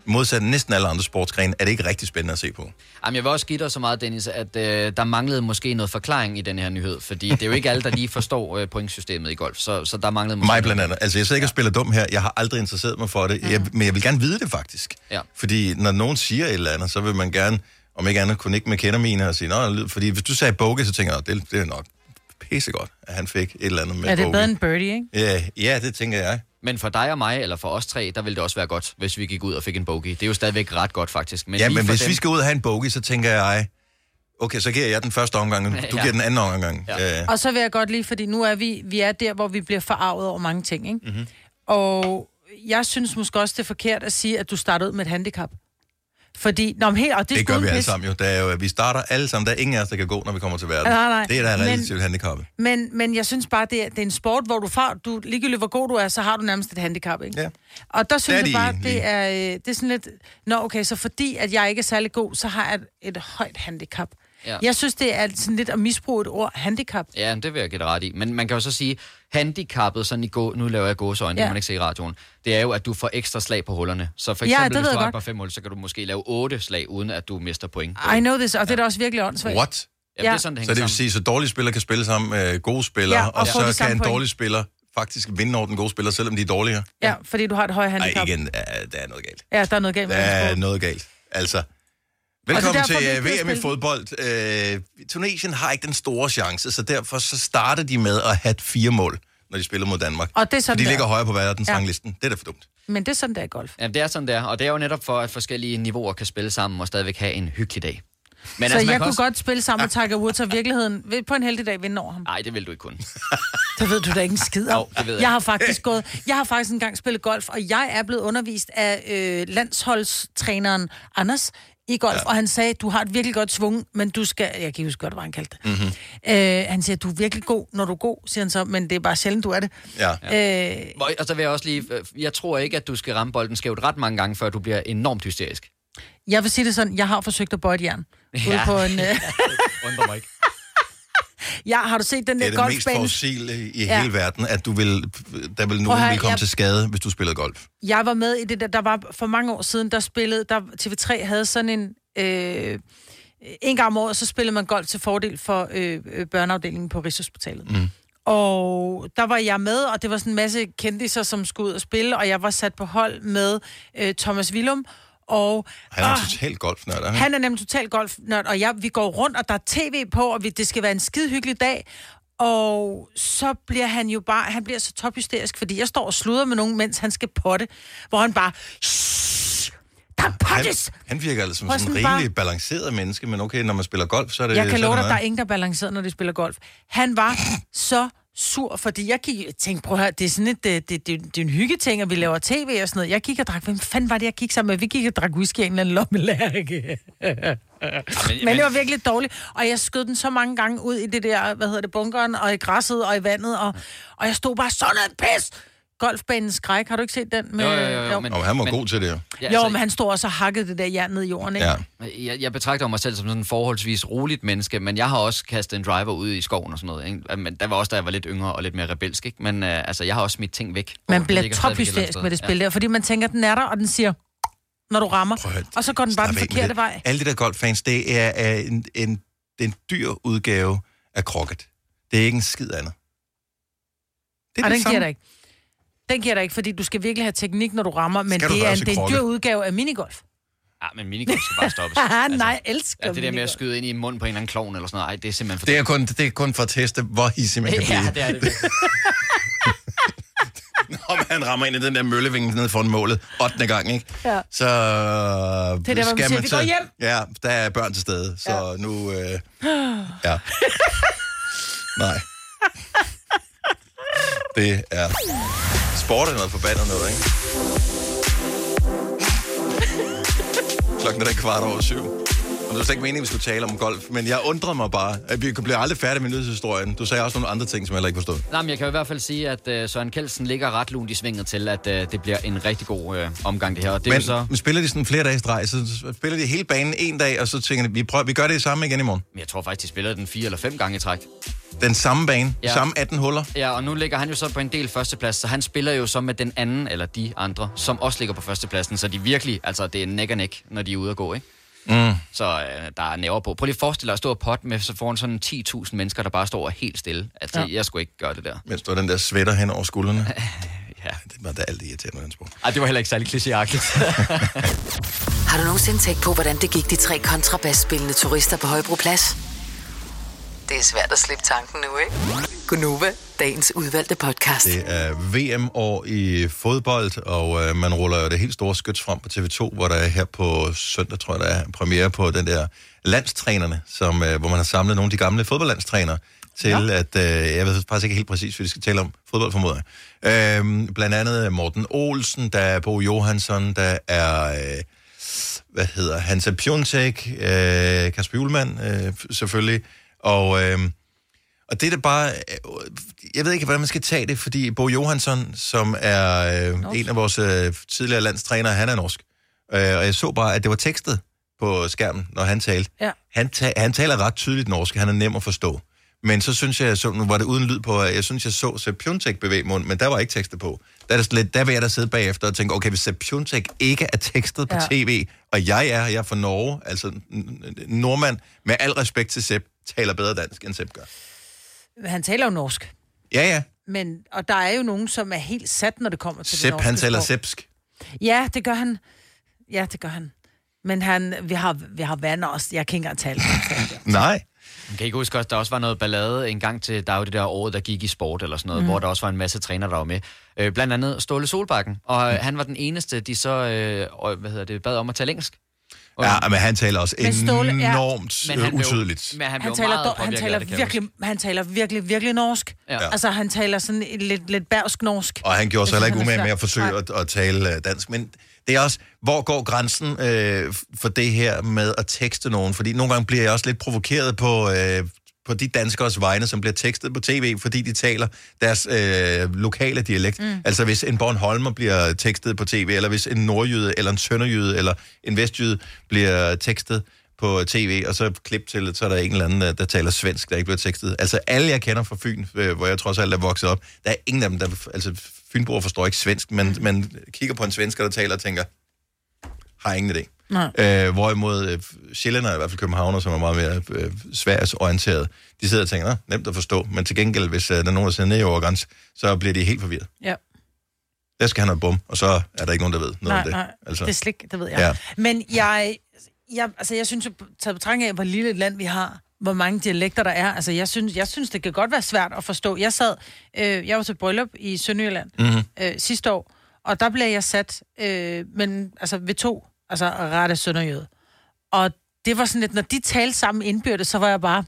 Speaker 1: modsat næsten alle andre sportsgrene, er det ikke rigtig spændende at se på.
Speaker 3: Jamen, jeg vil også give dig så meget, Dennis, at øh, der manglede måske noget forklaring i den her nyhed, fordi det er jo ikke alle, der lige forstår øh, pointsystemet i golf, så, så der manglede måske
Speaker 1: Mig blandt andet. Altså, jeg sidder ikke og spiller dum her. Jeg har aldrig interesseret mig for det. Jeg, men jeg vil gerne vide det faktisk.
Speaker 3: Ja.
Speaker 1: Fordi når nogen siger et eller andet, så vil man gerne, om ikke andet, kunne ikke med kender mine og sige, lyder-" fordi hvis du sagde bogey, så tænker jeg, "Nå, det, det er nok pissegodt, at han fik et eller andet med
Speaker 2: Ja, det er
Speaker 1: bogey."
Speaker 2: bedre end birdie, ikke?
Speaker 1: Ja, ja, det tænker jeg.
Speaker 3: Men for dig og mig, eller for os tre, der ville det også være godt, hvis vi gik ud og fik en bogey. Det er jo stadigvæk ret godt, faktisk.
Speaker 1: Men ja, men hvis
Speaker 3: dem-
Speaker 1: vi skal ud og have en bogey, så tænker jeg, okay, så giver jeg den første omgang, du
Speaker 2: Ja.
Speaker 1: giver den anden omgang. Ja.
Speaker 2: Og så vil jeg godt lige, fordi nu er vi, vi er der, hvor vi bliver forarvet over mange ting, ikke?
Speaker 1: Mm-hmm.
Speaker 2: Og jeg synes måske også, det er forkert at sige, at du starter ud med et handicap. Fordi, nå, men helt, og det,
Speaker 1: Det, gør vi alle sammen jo. Der er jo. Vi starter alle sammen. Der er ingen af os, der kan gå, når vi kommer til verden.
Speaker 2: Nej, nej.
Speaker 1: Det er der
Speaker 2: Men-
Speaker 1: relativt handicappet.
Speaker 2: Men, men jeg synes bare, det er, det er en sport, hvor du, får, du ligegyldigt hvor god du er, så har du nærmest et handicap, ikke?
Speaker 1: Ja.
Speaker 2: Og der synes
Speaker 1: Det er
Speaker 2: jeg bare, det er, øh, det er sådan lidt... Nå, okay, så fordi at jeg ikke er særlig god, så har jeg et, et højt handicap.
Speaker 3: Ja.
Speaker 2: Ja. Jeg synes, det er sådan lidt at misbruge et ord, handicap.
Speaker 3: Ja, det vil jeg give ret i. Men man kan jo så sige, handicappet, sådan i gå, nu laver jeg gåseøjne, ja. det
Speaker 2: Ja.
Speaker 3: kan man ikke se i radioen, det er jo, at du får ekstra slag på hullerne. Så for
Speaker 2: Ja,
Speaker 3: eksempel,
Speaker 2: det
Speaker 3: hvis du har et par fem hul, så kan du måske lave otte slag, uden at du mister point.
Speaker 2: I know this, og det er da også virkelig åndssvagt.
Speaker 1: What?
Speaker 3: Ja, det er sådan, det
Speaker 1: så det vil sige, så dårlige spillere kan spille sammen med gode spillere,
Speaker 2: Ja,
Speaker 1: og,
Speaker 2: og
Speaker 1: så kan en dårlig spiller faktisk vinde over den gode spiller, selvom de er dårligere.
Speaker 2: Ja, fordi du har et højt
Speaker 1: Nej,
Speaker 2: handicap.
Speaker 1: igen, øh, der er noget galt.
Speaker 2: Ja, der er noget galt
Speaker 1: Der er noget galt. Altså, velkommen
Speaker 2: det er
Speaker 1: til
Speaker 2: vi
Speaker 1: øh, VM i fodbold. Øh, Tunesien har ikke den store chance, så derfor så starter de med at have fire mål, når de spiller mod Danmark.
Speaker 2: Og det er sådan,
Speaker 1: For de
Speaker 2: det er.
Speaker 1: ligger højere på verdensranglisten. Det er da for dumt.
Speaker 2: Men det er sådan, det er i golf.
Speaker 3: Ja, det er sådan der, og det er jo netop for, at forskellige niveauer kan spille sammen og stadigvæk have en hyggelig dag.
Speaker 2: Men så altså, jeg kunne
Speaker 3: også...
Speaker 2: godt spille sammen med Tiger Woods, og i virkeligheden på en heldig dag vinde over ham.
Speaker 3: Nej, det vil du ikke kun.
Speaker 2: Det ved du da ikke en skid om.
Speaker 3: Jo, det ved jeg.
Speaker 2: jeg har faktisk gået, jeg har faktisk engang spillet golf, og jeg er blevet undervist af øh, landsholdstræneren Anders i golf, ja. og han sagde, du har et virkelig godt svung, men du skal, jeg kan huske godt, hvad han kaldte det.
Speaker 1: Mm-hmm.
Speaker 2: Øh, han siger, du er virkelig god, når du er god, siger han så, men det er bare sjældent, du er det.
Speaker 1: Ja.
Speaker 2: Øh,
Speaker 3: Hvor- Og så vil jeg også lige... øh, Jeg tror ikke, at du skal ramme bolden skævt ret mange gange, før du bliver enormt hysterisk.
Speaker 2: jeg vil sige det sådan, jeg har forsøgt at bøje et jern. Ude
Speaker 3: Ja.
Speaker 2: på en, øh,
Speaker 3: Undrer mig ikke.
Speaker 2: Ja, har du set den
Speaker 1: Det
Speaker 2: der
Speaker 1: er det mest
Speaker 2: golfbane?
Speaker 1: fossile i
Speaker 2: Ja.
Speaker 1: hele verden, at du vil, der vil nogen
Speaker 2: høre,
Speaker 1: vil komme
Speaker 2: jeg-
Speaker 1: til skade, hvis du spillede golf.
Speaker 2: Jeg var med i det der, der var for mange år siden, der spillede, der TV3 havde sådan en, øh, en gang om året, så spillede man golf til fordel for øh, børneafdelingen på Rigshospitalet.
Speaker 1: Mm.
Speaker 2: Og der var jeg med, og det var sådan en masse kendiser, som skulle ud og spille, og jeg var sat på hold med øh, Thomas Willum, og
Speaker 1: Han er en total golfnørd, er han?
Speaker 2: han er nemlig total golfnørd, og jeg, vi går rundt, og der er tv på, og vi, det skal være en skide hyggelig dag. Og så bliver han jo bare, han bliver så tophysterisk, fordi jeg står og sluder med nogen, mens han skal potte, hvor han bare, "Shh, der er
Speaker 1: Han,
Speaker 2: pottes!
Speaker 1: han virker altså som sådan en rimelig balanceret menneske, men okay, når man spiller golf, så er det
Speaker 2: Jeg kan love dig, der er ingen, der er balanceret, når de spiller golf. Han var så sur, fordi jeg gik, tænkte, prøv at høre, det er sådan et, det, det, det, det er en hyggeting, og vi laver tv og sådan noget. Jeg gik og drak, hvem fanden var det, jeg gik sammen med? Vi gik og drak whisky af en eller anden lommelærke. Men det var virkelig dårligt, og jeg skød den så mange gange ud i det der, hvad hedder det, bunkeren, og i græsset og i vandet, og, og jeg stod bare sådan noget pis! Golfbanens skræk, har du ikke set den? Med,
Speaker 3: Jo, jo, jo, jo, men-
Speaker 1: Og han var god til det, jo.
Speaker 3: Ja,
Speaker 2: jo,
Speaker 3: altså-
Speaker 2: men han stod også og hakkede det der jern ned i jorden, ikke?
Speaker 1: Ja.
Speaker 3: Jeg, jeg betragter mig selv som sådan en forholdsvis roligt menneske, men jeg har også kastet en driver ud i skoven og sådan noget. Ikke? Men der var også, da jeg var lidt yngre og lidt mere rebelsk, ikke? Men øh, altså, jeg har også smidt ting væk.
Speaker 2: Man bliver tophysterisk med det spil der, fordi man tænker, den er der, og den siger, når du rammer, og så går den bare den forkerte vej.
Speaker 1: Alle de der golffans, det er, er en, en, er en dyr udgave af krokket. Det er ikke en skid andet. Det
Speaker 2: Ej,
Speaker 1: det
Speaker 2: den
Speaker 1: samme.
Speaker 2: giver ikke. Den giver dig ikke, fordi du skal virkelig have teknik, når du rammer, men
Speaker 1: Skal du
Speaker 2: det er, en, det er en dyr udgave af minigolf.
Speaker 3: Ja, men minigolf skal bare stoppes.
Speaker 2: Haha, Nej, jeg elsker
Speaker 3: Ja, det der med at skyde ind i munden på en eller anden klovn eller sådan noget, ej, det er simpelthen for
Speaker 1: Det er, kun, det er kun for at teste, hvor hissig man kan blive.
Speaker 3: Ja, det er det.
Speaker 1: om han rammer ind i den der møllevinge nede foran målet 8. gang, ikke?
Speaker 2: Ja.
Speaker 1: Så
Speaker 2: Det er der, hvor man siger, "Vi går hjem."
Speaker 1: Ja, der er børn til stede, så ja. nu... Øh, ja. Nej. Det er... Sport er noget forbandet noget, ikke? Klokken er da kvart over syv. Og det var slet ikke meningen, at vi skulle tale om golf, men jeg undrede mig bare, at vi bliver aldrig færdige med nyhedshistorien. Du sagde også nogle andre ting, som jeg heller ikke forstod.
Speaker 3: Nej, men jeg kan jo i hvert fald sige, at uh, Søren Kelsen ligger ret lunt i svinget til, at uh, det bliver en rigtig god uh, omgang, det her. Og det
Speaker 1: Men,
Speaker 3: så...
Speaker 1: men spiller de sådan flere dage i streg, så spiller de hele banen en dag, og så tænker de, vi, prøver, vi gør det samme igen i morgen.
Speaker 3: Men jeg tror faktisk, de spiller den fire eller fem gange i træk.
Speaker 1: Den samme bane, ja. Samme 18 huller.
Speaker 3: Ja, og nu ligger han jo så på en del førsteplads, så han spiller jo så med den anden, eller de andre, som også ligger på førstepladsen. Så de virkelig, altså det er næk og næk, når de er ude at gå, ikke?
Speaker 1: Mm.
Speaker 3: Så øh, der er næver på. Prøv lige at forestille dig at stå og pot med så foran sådan 10.000 mennesker, der bare står og helt stille. Altså, Ja. jeg skulle ikke gøre det der.
Speaker 1: Mens du har den der sweater hen over skuldrene.
Speaker 3: ja.
Speaker 1: Det var da alt irriterende med den sport.
Speaker 3: Ej, det var heller ikke særlig klichéagtigt.
Speaker 4: Har du nogensinde tænkt på, hvordan det gik de tre kontrabasspillende turister på Højbroplads? Det er svært at slippe tanken nu, ikke? Gunova, dagens udvalgte podcast.
Speaker 1: Det er VM-år i fodbold, og øh, man ruller jo det helt store skyts frem på TV2, hvor der er her på søndag, tror jeg, der er premiere på den der landstrænerne, som, øh, hvor man har samlet nogle af de gamle fodboldlandstrænere til ja. at, øh, jeg ved faktisk ikke helt præcis, hvad vi skal tale om fodbold, formoder jeg. Øh, blandt andet Morten Olsen, der er Bo Johansson, der er, øh, hvad hedder Hansa Piontek, øh, Kasper Julemand, øh, selvfølgelig, og... Øh, og det er da bare... øh, Jeg ved ikke, hvordan man skal tage det, fordi Bo Johansson, som er øh, en af vores øh, tidligere landstrænere, han er norsk. Øh, og jeg så bare, at det var tekstet på skærmen, når han talte.
Speaker 2: Ja.
Speaker 1: Han, ta- han taler ret tydeligt norsk, han er nem at forstå. Men så synes jeg, så, nu var det uden lyd på, jeg synes, jeg så Sepp Piontek bevæge mund, men der var ikke tekstet på. Der, er lidt, der vil jeg da sidde bagefter og tænke, okay, hvis Sepp Piontek ikke er tekstet på
Speaker 2: Ja.
Speaker 1: tv, og jeg er, jeg er fra Norge, altså n- n- nordmand, med al respekt til Sepp, taler bedre dansk, end Sepp gør.
Speaker 2: Han taler jo norsk.
Speaker 1: Ja, ja.
Speaker 2: Men, og der er jo nogen, som er helt sat, når det kommer til det
Speaker 1: Sepp,
Speaker 2: norske
Speaker 1: han taler
Speaker 2: sprog.
Speaker 1: sepsk.
Speaker 2: Ja, det gør han. Ja, det gør han. Men han, vi har, vi har venner også. Jeg kan ikke engang tale.
Speaker 1: Nej.
Speaker 3: Man kan ikke huske, at der også var noget ballade en gang til, der var jo det der år, der gik i sport eller sådan noget,
Speaker 2: Mm.
Speaker 3: hvor der også var en masse træner, der var med. Øh, blandt andet Ståle Solbakken, og øh, han var den eneste, de så øh, hvad hedder det, bad om at tale engelsk.
Speaker 1: Ja, men han taler også
Speaker 2: Men Ståle, ja.
Speaker 1: enormt
Speaker 3: Men
Speaker 1: øh,
Speaker 3: han blev-
Speaker 1: utydeligt.
Speaker 3: Men han,
Speaker 2: Han taler,
Speaker 3: meget
Speaker 2: dog, han, taler
Speaker 3: det, jeg
Speaker 2: virkelig, han taler virkelig, virkelig norsk.
Speaker 3: Ja.
Speaker 2: Altså, han taler sådan et lidt, lidt bærsk norsk.
Speaker 1: Og han gjorde sig heller ikke umage med at forsøge at, at tale øh, dansk. Men det er også, hvor går grænsen øh, for det her med at tekste nogen? Fordi nogle gange bliver jeg også lidt provokeret på, øh, på de danskers vegne, som bliver tekstet på tv, fordi de taler deres øh, lokale dialekt.
Speaker 12: Mm.
Speaker 1: Altså hvis en Bornholmer bliver tekstet på tv, eller hvis en nordjyde, eller en sønderjyde, eller en vestjyde bliver tekstet på tv, og så klip til, så er der en eller anden, der taler svensk, der ikke bliver tekstet. Altså alle, jeg kender fra Fyn, øh, hvor jeg trods alt er vokset op, der er ingen af dem, der... Altså, Fynboer forstår ikke svensk, men man kigger på en svensker, der taler og tænker, har ingen idé.
Speaker 2: Nej.
Speaker 1: Øh, hvorimod øh, Sjællænder, i hvert fald københavner, som er meget mere øh, sværsorienteret, de sidder og tænker, "Nå, nemt at forstå, men til gengæld, hvis øh, der er nogen, der sidder ned over grænsen, så bliver de helt forvirret.
Speaker 2: Ja.
Speaker 1: Der skal han have bum, og så er der ikke nogen, der ved noget
Speaker 2: nej,
Speaker 1: om det.
Speaker 2: Nej, altså. det er slik, det ved jeg.
Speaker 1: Ja.
Speaker 2: Men jeg, jeg, altså jeg synes, jo, taget betragtning af, hvor lille et land vi har, hvor mange dialekter der er, altså jeg synes, jeg synes det kan godt være svært at forstå. Jeg sad, øh, jeg var til bryllup i Sønderjylland
Speaker 1: Mhm.
Speaker 2: øh, sidste år, og der blev jeg sat øh, men, altså ved to, altså rette sønderjyde. Og det var sådan lidt, når de talte sammen indbyrdes, så var jeg bare,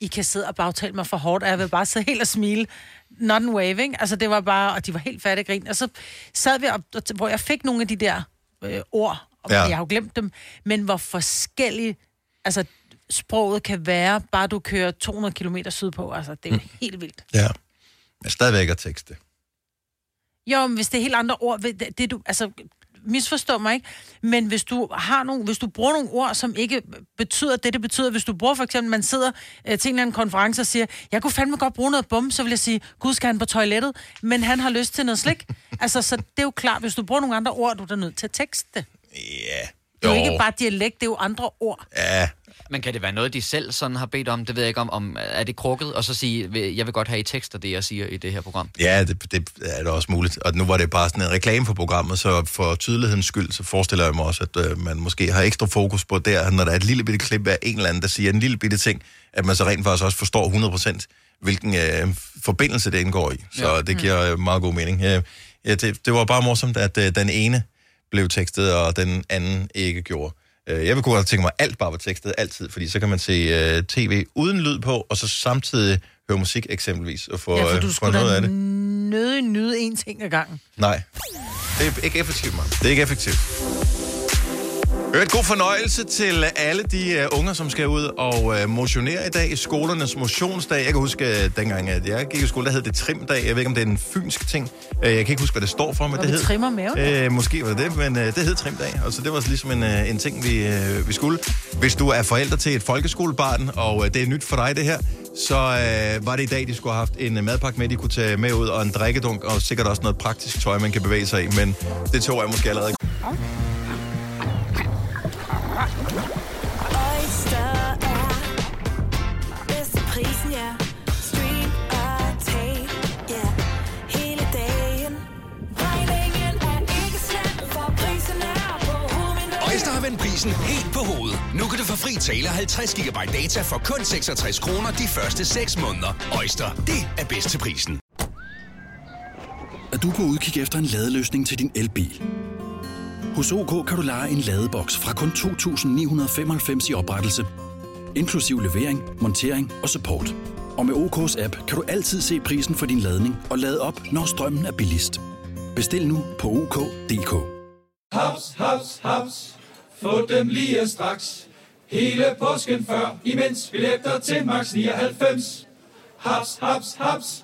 Speaker 2: I kan sidde og bagtale mig for hårdt, og jeg vil bare sidde helt og smile. Not waving. Altså, det var bare, og de var helt færdige grin. Og så sad vi op, hvor jeg fik nogle af de der øh, ord, og
Speaker 1: ja.
Speaker 2: jeg har jo glemt dem, men hvor forskellige, altså, sproget kan være, bare du kører 200 km sydpå. Altså, det er jo mm. helt vildt.
Speaker 1: Ja. Men stadigvæk at tekste.
Speaker 2: Jo, men hvis det er helt andre ord, det, det du, altså, misforstå mig ikke, men hvis du har nogle, hvis du bruger nogle ord, som ikke betyder det, det betyder, hvis du bruger for eksempel, man sidder øh, til en eller anden konference og siger, jeg kunne fandme godt bruge noget bum, så vil jeg sige, gud skal han på toilettet, men han har lyst til noget slik. altså, så det er jo klart, hvis du bruger nogle andre ord, du er nødt til at tekste det.
Speaker 1: Ja.
Speaker 2: Det er jo
Speaker 3: Jo.
Speaker 2: ikke bare dialekt, det er jo andre ord.
Speaker 1: Ja.
Speaker 3: Men kan det være noget, de selv sådan har bedt om? Det ved jeg ikke om. om er det krukket? Og så sige, "Vil- jeg vil godt have i tekster det, jeg siger i det her program.
Speaker 1: Ja, det, det er da også muligt. Og nu var det bare sådan en reklame for programmet, så for tydelighedens skyld, så forestiller jeg mig også, at øh, man måske har ekstra fokus på der, når der er et lille bitte klip af en eller anden, der siger en lille bitte ting, at man så rent faktisk også forstår 100% hvilken øh, forbindelse det indgår i. Så
Speaker 12: Ja.
Speaker 1: det giver øh, meget god mening. Jeg, Ja, det, det var bare morsomt, at øh, den ene blev tekstet, og den anden ikke gjorde. Øh, jeg vil kunne tænke mig, at alt bare var tekstet altid, fordi så kan man se øh, tv uden lyd på, og så samtidig høre musik eksempelvis, og få,
Speaker 2: Ja, for
Speaker 1: øh,
Speaker 2: du
Speaker 1: få noget af det.
Speaker 2: nøde nyde en ting ad gangen.
Speaker 1: Nej, det er ikke effektivt, man. Det er ikke effektivt. Et god fornøjelse til alle de uh, unger, som skal ud og uh, motionere i dag i skolernes motionsdag. Jeg kan huske, uh, dengang at jeg gik i skole, der hed det trimdag. Jeg ved ikke, om det er en fynsk ting. Uh, jeg kan ikke huske, hvad det står for, men det hed...
Speaker 2: trimmer maven.
Speaker 1: Uh, måske var det det, men uh, det hed trimdag. Og så det var ligesom en, uh, en ting, vi, uh, vi skulle. Hvis du er forælder til et folkeskolebarn, og uh, det er nyt for dig det her, så uh, var det i dag, de skulle have haft en madpakke med, de kunne tage med ud, og en drikkedunk, og sikkert også noget praktisk tøj, man kan bevæge sig i. Men det tog jeg måske allerede.
Speaker 12: Oyster er bedst til prisen, ja. Stream og tag, ja. Hele dagen. Regningen er ikke slem, for prisen er på hovedet.
Speaker 5: Øjster har vendt prisen helt på hovedet. Nu kan du få fri tale 50 GB data for kun 66 kroner de første 6 måneder. Øjster, det er bedst til prisen.
Speaker 13: Er du på udkig efter en ladeløsning til din elbil? Hos OK kan du lege en ladeboks fra kun 2.995 i oprettelse, inklusiv levering, montering og support. Og med OK's app kan du altid se prisen for din ladning og lade op, når strømmen er billigst. Bestil nu på OK.dk.
Speaker 14: Haps, haps, haps. Få dem lige straks. Hele påsken før, imens billetter til max 99. Haps, haps, haps.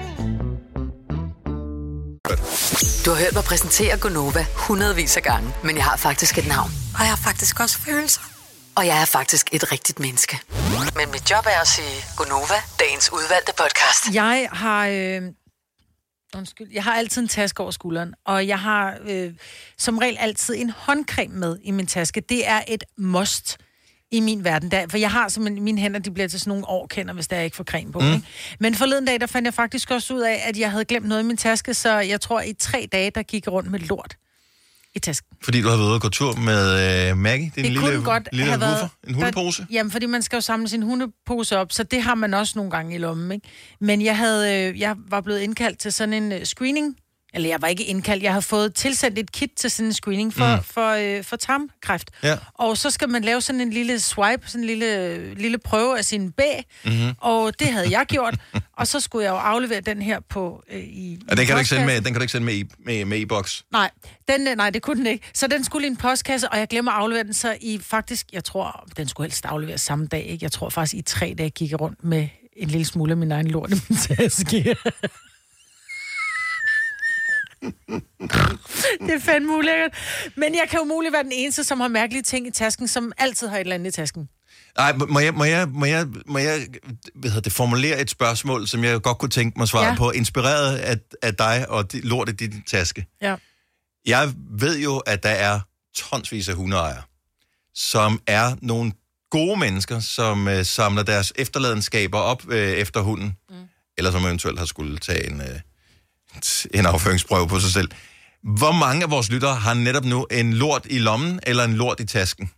Speaker 4: Du har hørt mig præsentere Gonova hundredvis af gange, men jeg har faktisk et navn. Og jeg har faktisk også følelser. Og jeg er faktisk et rigtigt menneske. Men mit job er at sige Gonova, dagens udvalgte podcast.
Speaker 2: Jeg har... Øh, undskyld. Jeg har altid en taske over skulderen, og jeg har øh, som regel altid en håndcreme med i min taske. Det er et must i min verden. Der, for jeg har simpelthen, mine hænder, de bliver til sådan nogle årkender, hvis der jeg ikke får creme på. Mm. Ikke? Men forleden dag, der fandt jeg faktisk også ud af, at jeg havde glemt noget i min taske, så jeg tror, i tre dage, der gik jeg rundt med lort i tasken.
Speaker 1: Fordi du har været ude og gå tur med øh, Maggie, din
Speaker 2: Det
Speaker 1: lille,
Speaker 2: kunne godt
Speaker 1: lille
Speaker 2: have været...
Speaker 1: woofer, en hundepose.
Speaker 2: Der, jamen, fordi man skal jo samle sin hundepose op, så det har man også nogle gange i lommen, ikke? Men jeg, havde, øh, jeg var blevet indkaldt til sådan en øh, screening, eller jeg var ikke indkaldt, jeg havde fået tilsendt et kit til sådan en screening for,
Speaker 1: Mm.
Speaker 2: for, øh, for tarmkræft.
Speaker 1: Ja.
Speaker 2: Og så skal man lave sådan en lille swipe, sådan en lille, lille prøve af sin bæ,
Speaker 1: Mhm.
Speaker 2: og det havde jeg gjort. og så skulle jeg jo aflevere den her på øh, i...
Speaker 1: Ja, den kan du ikke sende med, den kan du ikke sende med, i, med, med e-boks.
Speaker 2: Nej, den, øh, nej, det kunne den ikke. Så den skulle i en postkasse, og jeg glemmer at aflevere den, så i faktisk, jeg tror, den skulle helst afleveres samme dag, ikke? Jeg tror faktisk, i tre dage gik jeg rundt med en lille smule af min egen lort i min taske. det er fandme ulækkert. Men jeg kan jo muligt være den eneste, som har mærkelige ting i tasken, som altid har et eller andet i tasken.
Speaker 1: Nej, må jeg, må jeg, må jeg, må jeg hvad hedder det, formulere et spørgsmål, som jeg godt kunne tænke mig at svare ja.
Speaker 2: Ja.
Speaker 1: på, inspireret af, af dig og de, lort i din taske.
Speaker 2: Ja.
Speaker 1: Jeg ved jo, at der er tonsvis af hundeejere, som er nogle gode mennesker, som øh, samler deres efterladenskaber op øh, efter hunden, mm. eller som eventuelt har skulle tage en, øh, en afføringsprøve på sig selv. Hvor mange af vores lyttere har netop nu en lort i lommen eller en lort i tasken?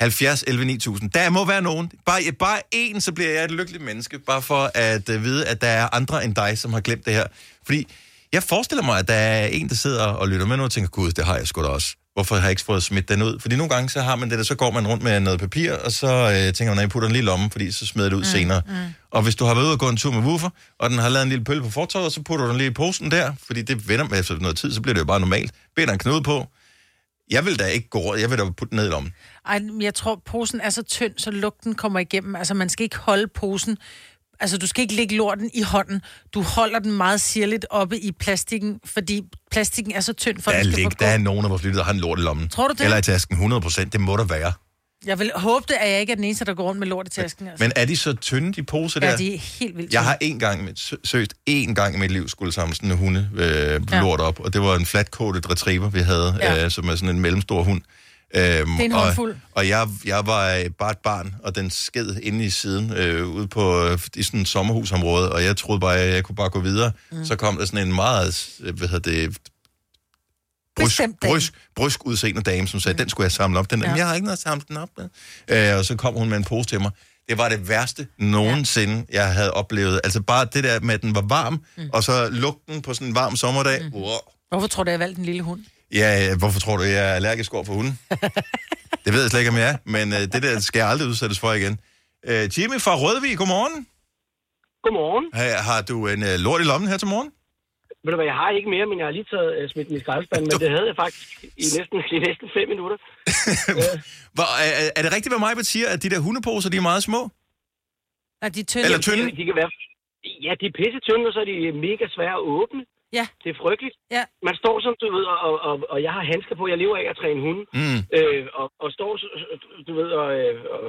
Speaker 1: 70, 11, 9000. Der må være nogen. Bare, bare én, så bliver jeg et lykkeligt menneske. Bare for at uh, vide, at der er andre end dig, som har glemt det her. Fordi jeg forestiller mig, at der er en, der sidder og lytter med nu og tænker, gud, det har jeg sgu da også. Hvorfor har jeg ikke fået smidt den ud? Fordi nogle gange, så har man det der, så går man rundt med noget papir, og så øh, tænker man, at jeg putter den lige i lommen, fordi så smider det ud mm, senere. Mm. Og hvis du har været ude og gå en tur med woofer, og den har lavet en lille pøl på fortovet, så putter du den lige i posen der, fordi det vender med efter noget tid, så bliver det jo bare normalt. Binder en knude på. Jeg vil da ikke gå rundt, jeg vil da putte den ned i lommen.
Speaker 2: Ej, jeg tror, posen er så tynd, så lugten kommer igennem. Altså, man skal ikke holde posen... Altså, du skal ikke lægge lorten i hånden. Du holder den meget sirligt oppe i plastikken, fordi plastikken er så tynd, for
Speaker 1: Der
Speaker 2: at den skal
Speaker 1: lig,
Speaker 2: forgå.
Speaker 1: der er nogen af vores lyttere, der har en lort i lommen.
Speaker 2: Tror du det?
Speaker 1: Eller i tasken, 100 procent. Det må der være.
Speaker 2: Jeg vil håbe det, at jeg ikke er den eneste, der går rundt med lort i tasken. Altså.
Speaker 1: Men er de så tynde, de poser der?
Speaker 2: Ja, de er helt vildt
Speaker 1: Jeg har en gang, seriøst, en gang i mit liv skulle samle sådan en hunde øh,
Speaker 2: Ja.
Speaker 1: lort op, og det var en flatcoated retriever, vi havde,
Speaker 2: Ja.
Speaker 1: øh, som er sådan en mellemstor hund. Øhm,
Speaker 2: Det er en
Speaker 1: og,
Speaker 2: håndfuld.
Speaker 1: og jeg, jeg var øh, bare et barn, og den sked inde i siden, øh, ude på øh, i sådan et sommerhusområde, og jeg troede bare, at jeg kunne bare gå videre. Mm. Så kom der sådan en meget, øh, hvad hedder det, brysk, brysk, brysk udseende dame, som sagde, den skulle jeg samle op. Den,
Speaker 2: Ja.
Speaker 1: ja. Jeg har ikke noget at samle den op med. Øh, og så kom hun med en pose til mig. Det var det værste nogensinde, ja. jeg havde oplevet. Altså bare det der med, at den var varm, mm. og så lugten på sådan en varm sommerdag. Mm. Wow.
Speaker 2: Hvorfor tror du, jeg valgte en lille hund?
Speaker 1: Ja, hvorfor tror du, jeg er allergisk over for hunden? det ved jeg slet ikke, om jeg er, men øh, det der skal jeg aldrig udsættes for igen. Øh, Jimmy fra Rødvig, godmorgen.
Speaker 15: Godmorgen.
Speaker 1: Har, har du en øh, lort i lommen her til morgen?
Speaker 15: Ved du hvad, jeg har ikke mere, men jeg har lige taget uh, smidt min skraldespand, men det havde jeg faktisk i næsten, i næsten fem minutter.
Speaker 1: Hvor, er, er det rigtigt, hvad mig siger, at de der hundeposer, de er meget små?
Speaker 2: Er de tynde?
Speaker 1: Eller tynde?
Speaker 15: De, de kan være, ja, de er pisse tynde, og så er de mega svære at åbne.
Speaker 2: Ja.
Speaker 15: Det er frygteligt.
Speaker 2: Ja.
Speaker 15: Man står som du ved, og, og, og, jeg har handsker på, jeg lever af at træne hunde.
Speaker 1: Mm.
Speaker 15: Øh, og, og står, så- du ved, og, øh, og,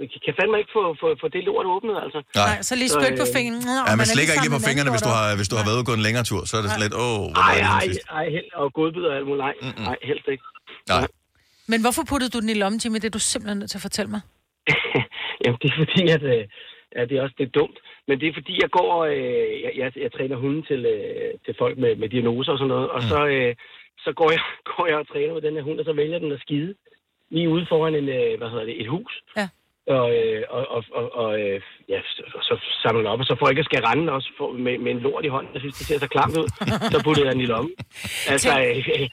Speaker 15: og kan fandme ikke få, få, få det lort åbnet, altså.
Speaker 1: Nej.
Speaker 2: Så lige spyt på fingeren. Nå,
Speaker 1: Ja, man
Speaker 2: er
Speaker 1: slikker ikke lige på fingrene, hvis du har, hvis du har været ude og gå en længere tur. Så er det sådan lidt, åh, hvor var
Speaker 15: Ej,
Speaker 1: det
Speaker 15: ej, ej, held, og godbid og alt muligt. Nej, nej, helst ikke.
Speaker 1: Nej.
Speaker 2: Men hvorfor puttede du den i lommen, Jimmy? Det er du simpelthen nødt til at fortælle mig.
Speaker 15: Jamen, det er fordi, at, øh, at det er også det er dumt. Men det er fordi, jeg går, øh, jeg, jeg, jeg træner hunden til, øh, til folk med, med diagnoser og sådan noget. Og så, øh, så går, jeg, går jeg og træner med den her hund, og så vælger den at skide. Lige ude foran en, øh, hvad hedder det, et hus.
Speaker 2: Ja.
Speaker 15: Og, øh, og, og, og, og øh, ja, så, så samler den op, og så får jeg ikke at skal rende også for, med, med en lort i hånden. Jeg synes, det ser så klamt ud. Så puttede jeg den i lommen. Altså, øh,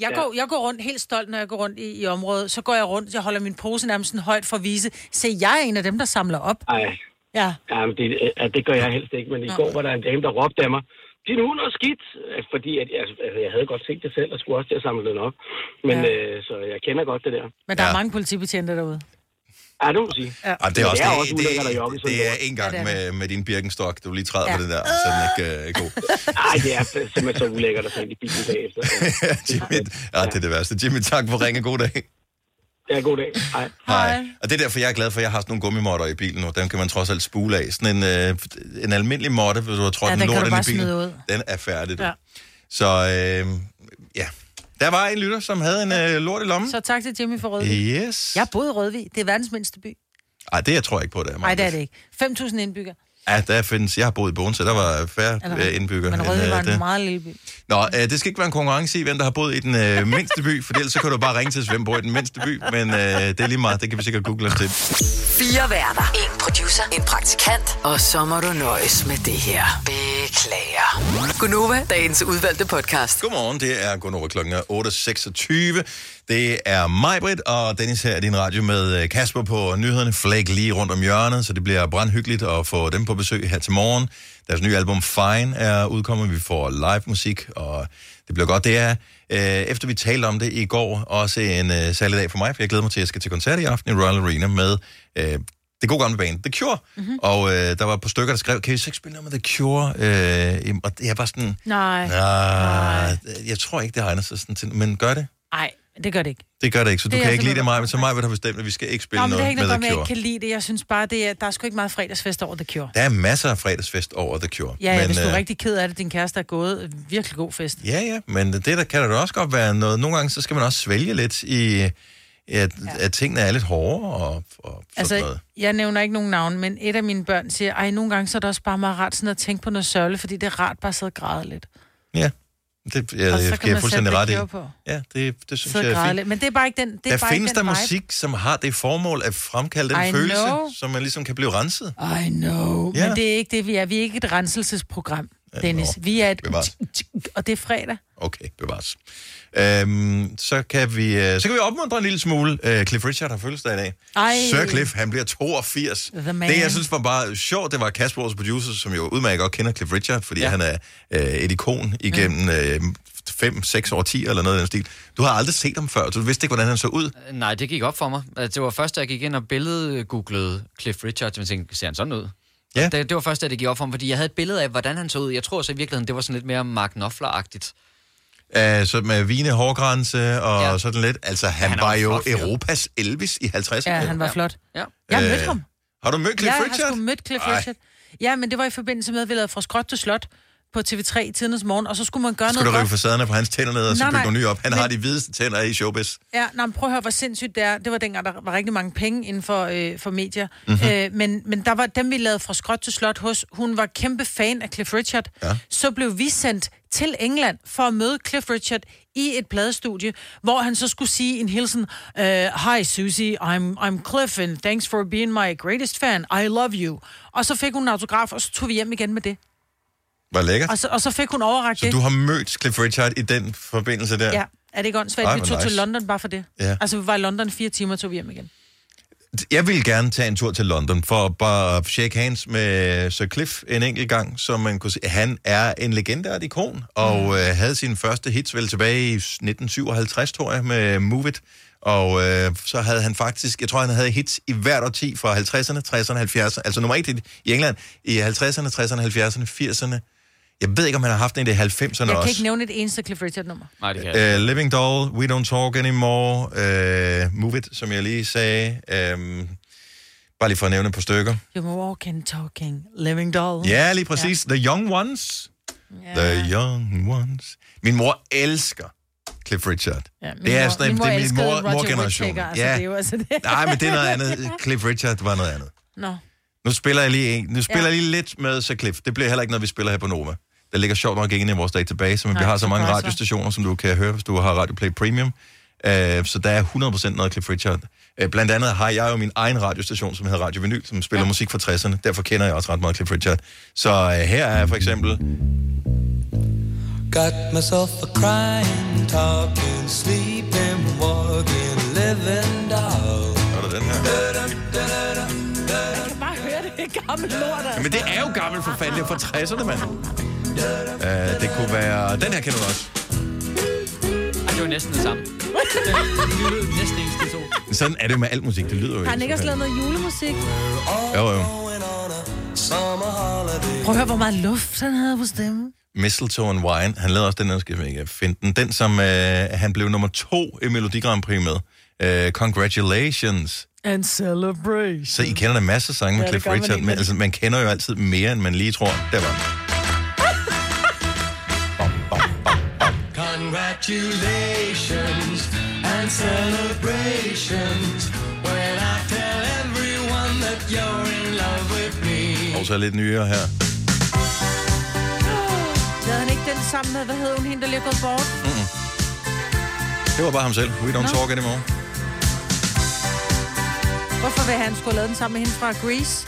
Speaker 2: Jeg,
Speaker 15: Ja.
Speaker 2: går, jeg går rundt helt stolt, når jeg går rundt i, i området. Så går jeg rundt, jeg holder min pose nærmest sådan højt for at vise. Se, jeg er en af dem, der samler op.
Speaker 15: ej,
Speaker 2: Ja.
Speaker 15: Ja, men det, ja, det gør jeg helst ikke, men i
Speaker 2: Nå.
Speaker 15: går var der en dame, der råbte af mig, din hund er skidt, fordi at, altså, altså, jeg havde godt set det selv, og skulle også til at samle den op. Men
Speaker 2: Ja.
Speaker 15: øh, så jeg kender godt det der.
Speaker 2: Men der ja. er mange politibetjente derude.
Speaker 15: Ja, det må sige.
Speaker 2: Ja.
Speaker 1: Ej, det er også,
Speaker 15: det er
Speaker 1: det,
Speaker 15: også
Speaker 1: det,
Speaker 15: at jogge i
Speaker 1: det, det er en gang
Speaker 2: Ja, det er
Speaker 1: med, med din birkenstok, du lige træder
Speaker 2: Ja.
Speaker 1: på det der, så er den ikke øh, god.
Speaker 15: Nej, det er simpelthen så ulækkert at tage i bilen bagefter.
Speaker 1: Jimmy, ja, det er det værste. Jimmy, tak for ringe. God dag.
Speaker 15: Ja, god dag. Hej.
Speaker 1: Hej. Og det er derfor, jeg er glad for, at jeg har sådan nogle gummimotter i bilen nu. Dem kan man trods alt spule af. Sådan en, øh, en almindelig motte, hvis du har trådt
Speaker 2: Ja,
Speaker 1: en
Speaker 2: den
Speaker 1: lort ind i bilen.
Speaker 2: ud.
Speaker 1: Den er færdig.
Speaker 2: Ja.
Speaker 1: Ja. Så øh, ja, der var en lytter, som havde en øh, lort i lommen.
Speaker 2: Så tak til Jimmy for Rødvig.
Speaker 1: Yes.
Speaker 2: Jeg boede i Rødvig. Det er verdens mindste by.
Speaker 1: Ej, det jeg tror jeg ikke på, det er.
Speaker 2: Nej, det er det ikke. 5.000 indbyggere.
Speaker 1: Ja, der findes, jeg har boet i Bogense, der var færre
Speaker 2: Er det
Speaker 1: øh, indbyggere.
Speaker 2: Men Rødvig
Speaker 1: øh,
Speaker 2: var en
Speaker 1: det.
Speaker 2: meget lille by.
Speaker 1: Nå, øh, det skal ikke være en konkurrence i, hvem der har boet i den øh, mindste by, for ellers så kan du bare ringe til os, hvem bor i den mindste by, men øh, det er lige meget, det kan vi sikkert google os til.
Speaker 4: Fire værter. En producer. En praktikant. Og så må du nøjes med det her. Beklager. Gunova, dagens udvalgte podcast.
Speaker 1: Godmorgen, det er Gunnar klokken er 8.26. Det er Majbrit og Dennis her i din radio med øh, Kasper på nyhederne. Flag lige rundt om hjørnet, så det bliver brandhyggeligt at få dem på besøg her til morgen. Deres nye album Fine er udkommet. Vi får live musik, og det bliver godt. Det er, øh, efter vi talte om det i går, også en øh, særlig dag for mig, for jeg glæder mig til, at jeg skal til koncert i aften i Royal Arena med øh, det gode gamle band, The Cure. Mm-hmm. Og øh, der var par stykker, der skrev, kan I så ikke spille noget med The Cure? Øh, og jeg var sådan,
Speaker 2: Nej.
Speaker 1: Nej, jeg tror ikke, det egner sig sådan til, men gør det?
Speaker 2: Nej, det gør det ikke.
Speaker 1: Det gør det ikke, så
Speaker 2: Det
Speaker 1: du
Speaker 2: er
Speaker 1: kan
Speaker 2: jeg
Speaker 1: ikke lide det, mig, så mig vil have bestemt, at vi skal ikke spille
Speaker 2: Nå, men det er
Speaker 1: noget
Speaker 2: ikke
Speaker 1: med
Speaker 2: noget,
Speaker 1: The
Speaker 2: med, jeg
Speaker 1: Cure.
Speaker 2: ikke kan lide det. Jeg synes bare, det er, der er sgu ikke meget fredagsfest over The Cure.
Speaker 1: Der er masser af fredagsfest over The Cure.
Speaker 2: Ja, men, hvis du er
Speaker 1: øh,
Speaker 2: rigtig ked af det, din kæreste er gået. Virkelig god fest.
Speaker 1: Ja, ja, men det der kan der da også godt være noget. Nogle gange, så skal man også svælge lidt i, at, ja. at tingene er lidt hårdere og, og sådan
Speaker 2: Altså,
Speaker 1: noget.
Speaker 2: jeg nævner ikke nogen navn, men et af mine børn siger, ej, nogle gange så er det også bare meget rart sådan at tænke på noget sørgeligt, fordi det er rart bare at sidde og græde lidt.
Speaker 1: Ja, det jeg,
Speaker 2: Og så
Speaker 1: jeg,
Speaker 2: kan
Speaker 1: jeg fuldstændig ret i.
Speaker 2: På.
Speaker 1: Ja, det, det synes
Speaker 2: Sidde
Speaker 1: jeg er fint.
Speaker 2: lidt. Men det er bare ikke den, det er
Speaker 1: Der
Speaker 2: bare
Speaker 1: findes
Speaker 2: ikke
Speaker 1: der
Speaker 2: den vibe.
Speaker 1: musik, som har det formål at fremkalde den
Speaker 2: I
Speaker 1: følelse,
Speaker 2: know.
Speaker 1: så man ligesom kan blive renset.
Speaker 2: I know.
Speaker 1: Ja.
Speaker 2: Men det er ikke det, vi er. Vi er ikke et renselsesprogram, Dennis. Vi er et...
Speaker 1: Bevares.
Speaker 2: Og det er fredag.
Speaker 1: Okay, bevares. Øhm, så, kan vi, øh, så kan vi opmuntre en lille smule. Øh, Cliff Richard har fødselsdag i dag.
Speaker 2: Ej.
Speaker 1: Sir Cliff, han bliver 82.
Speaker 2: The man.
Speaker 1: Det, jeg synes var bare sjovt, det var Kasper, vores producer, som jo udmærket godt kender Cliff Richard, fordi ja. han er øh, et ikon igennem øh, fem, seks årtier eller noget af den stil. Du har aldrig set ham før, så du vidste ikke, hvordan han så ud.
Speaker 3: Nej, det gik op for mig. Altså, Det var først, da jeg gik ind og billedgooglede Cliff Richard, og tænkte, ser han sådan ud?
Speaker 1: Ja.
Speaker 3: Det, det var først, da det gik op for mig, fordi jeg havde et billede af, hvordan han så ud. Jeg tror så i virkeligheden, det var sådan lidt mere Mark Knopfler-agtigt.
Speaker 1: Uh, så med vine hårgrænse og ja. sådan lidt. Altså, han,
Speaker 3: han
Speaker 1: han var
Speaker 3: jo flot.
Speaker 1: Europas Elvis i 50'erne.
Speaker 2: Ja, han var flot.
Speaker 3: Ja.
Speaker 2: Jeg har
Speaker 1: Øh,
Speaker 2: mødt ham.
Speaker 1: Har du mødt Cliff
Speaker 2: ja,
Speaker 1: Richard?
Speaker 2: jeg har sgu mødt Cliff
Speaker 1: Ej.
Speaker 2: Richard. Ja, men det var i forbindelse med, at vi lavede fra skråt til slot på TV3 i tidens morgen, og så skulle man gøre
Speaker 1: Skal du
Speaker 2: noget
Speaker 1: rive
Speaker 2: godt.
Speaker 1: facaderne på hans tænder ned, og så bygge nogle nye op? Han
Speaker 2: men-
Speaker 1: har de hvideste tænder i showbiz.
Speaker 2: Ja, nej, men prøv at høre, hvor sindssygt det er. Det var dengang, der var rigtig mange penge inden for, øh, for medier.
Speaker 1: Mhm.
Speaker 2: Mm-hmm. Øh, men, men der var dem, vi lavede fra skråt til slot hos. Hun var kæmpe fan af Cliff Richard.
Speaker 1: Ja.
Speaker 2: Så blev vi sendt til England for at møde Cliff Richard i et pladestudie, hvor han så skulle sige en hilsen, uh, Hi Susie, I'm, I'm Cliff, and thanks for being my greatest fan. I love you. Og så fik hun en autograf, og så tog vi hjem igen med det.
Speaker 1: Var lækkert.
Speaker 2: Og så, og så fik hun overrakt
Speaker 1: Så
Speaker 2: det.
Speaker 1: du har mødt Cliff Richard i den forbindelse der?
Speaker 2: Ja, er det ikke åndssvagt?
Speaker 1: Ej,
Speaker 2: Vi tog
Speaker 1: nice.
Speaker 2: til London bare for det.
Speaker 1: Ja.
Speaker 2: Altså, vi var i London fire timer, og tog vi hjem igen.
Speaker 1: Jeg vil gerne tage en tur til London for at bare shake hands med Sir Cliff en enkelt gang, så man kunne se, han er en legendært ikon, og
Speaker 2: Mm.
Speaker 1: øh, havde sine første hits vel tilbage i 1957, tror jeg, med Move It. Og øh, så havde han faktisk, jeg tror, han havde hits i hvert årti fra 50'erne, 60'erne, 70'erne, altså nummer et hit i England i 50'erne, 60'erne, 70'erne, 80'erne. Jeg ved ikke, om han har haft en i 90'erne
Speaker 2: Jeg
Speaker 1: også.
Speaker 2: kan ikke nævne et eneste Cliff Richard-nummer.
Speaker 3: Nej, det kan
Speaker 1: Uh, Living Doll, We Don't Talk Anymore, uh, Move It, som jeg lige sagde. Um, bare lige for at nævne et par stykker.
Speaker 2: You're walking, talking, living doll.
Speaker 1: Ja, lige præcis. The Young Ones. The Young Ones. Min mor elsker Cliff Richard.
Speaker 2: Ja,
Speaker 1: det er
Speaker 2: mor-
Speaker 1: sådan,
Speaker 2: min mor
Speaker 1: det er min mor,
Speaker 2: Roger
Speaker 1: mor-generation.
Speaker 2: Whittaker, altså,
Speaker 1: ja.
Speaker 2: det er altså det.
Speaker 1: Nej, men det er noget andet. Cliff Richard var noget andet.
Speaker 2: Nå.
Speaker 1: Nu spiller jeg lige, en. nu spiller
Speaker 2: Ja.
Speaker 1: jeg lige lidt med Sir Cliff. Det bliver heller ikke noget, vi spiller her på Nova. Der ligger sjovt nok inde i vores database, men
Speaker 2: Nej,
Speaker 1: vi har så mange radiostationer, som du kan høre, hvis du har Radio Play Premium. Uh, så der er 100% noget Cliff Richard. Uh, blandt andet har jeg jo min egen radiostation, som hedder Radio Vinyl, som spiller ja. musik fra 60'erne. Derfor kender jeg også ret meget Cliff Richard. Så uh, her er for eksempel...
Speaker 14: Got myself a crying, talking, sleeping, walking, living doll.
Speaker 1: Er der den her?
Speaker 2: Jeg kan bare høre det. Er gammel lort, altså.
Speaker 1: Men det er jo gammelt for fanden, det er fra 60'erne, mand. Uh, det kunne være... Den her kender du også.
Speaker 3: Ej, det var næsten det samme. Det lyder næsten ens de to.
Speaker 1: Sådan er det med alt musik. Det lyder jo
Speaker 2: Har han ikke også lavet noget julemusik?
Speaker 1: Jo, jo.
Speaker 2: Prøv at høre, hvor meget luft han havde på stemmen.
Speaker 1: Mistletoe and Wine. Han lavede også den, der skal jeg ikke finde den. Den, som øh, han blev nummer to i Melodi Grand Prix med. Øh, Congratulations.
Speaker 2: And celebration.
Speaker 1: Så I kender da masser af sange med
Speaker 2: Ja,
Speaker 1: Cliff Richard, men- altså, man kender jo altid mere, end man lige tror. Der var
Speaker 14: Congratulations and celebrations when I tell everyone that you're in love with me.
Speaker 1: Og så lidt nyere her.
Speaker 2: Han ikke den sammen med, hvad hed hun, hende, der lige er gået bort?
Speaker 1: Mm-mm. Det var bare ham selv. We don't
Speaker 2: Nå.
Speaker 1: talk anymore.
Speaker 2: Hvorfor vil han skulle lavet den sammen med hende fra Grease?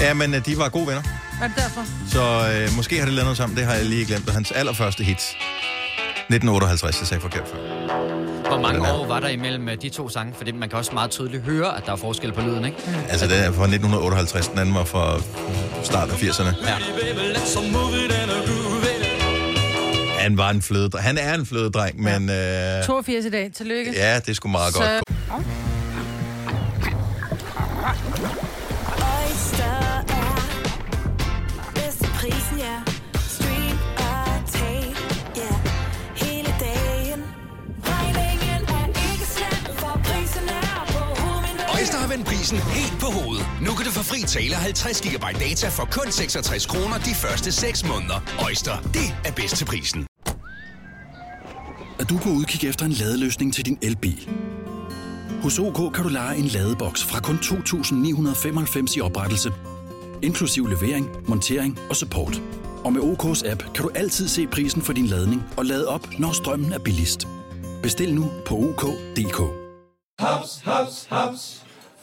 Speaker 1: Ja, men øh, de var gode venner.
Speaker 2: Var det derfor?
Speaker 1: Så øh, måske har de lavet noget sammen. Det har jeg lige glemt. Hans allerførste hit. 1958, jeg sagde forkert før.
Speaker 3: Hvor mange år var der imellem øh, de to sange? For man kan også meget tydeligt høre, at der er forskel på lyden, ikke?
Speaker 1: Altså, den er fra 1958, den anden var fra starten af 80'erne.
Speaker 3: Ja.
Speaker 1: Han var en flødedreng. Han er en flødedreng, men øh,
Speaker 2: 82 i dag. Tillykke.
Speaker 1: ja, det er sgu meget godt.
Speaker 12: Oyster prisen
Speaker 5: helt på hovedet. Nu kan du få fri tale 50 GB data for kun 66 kroner de første 6 måneder. Øjster, det er bedst til prisen.
Speaker 13: at du er på udkig efter en ladeløsning til din elbil. Hos OK kan du lege en ladeboks fra kun 2.995 i oprettelse, inklusiv levering, montering og support. Og med OK's app kan du altid se prisen for din ladning og lade op, når strømmen er billigst. Bestil nu på OK.dk.
Speaker 14: Haps, haps, haps.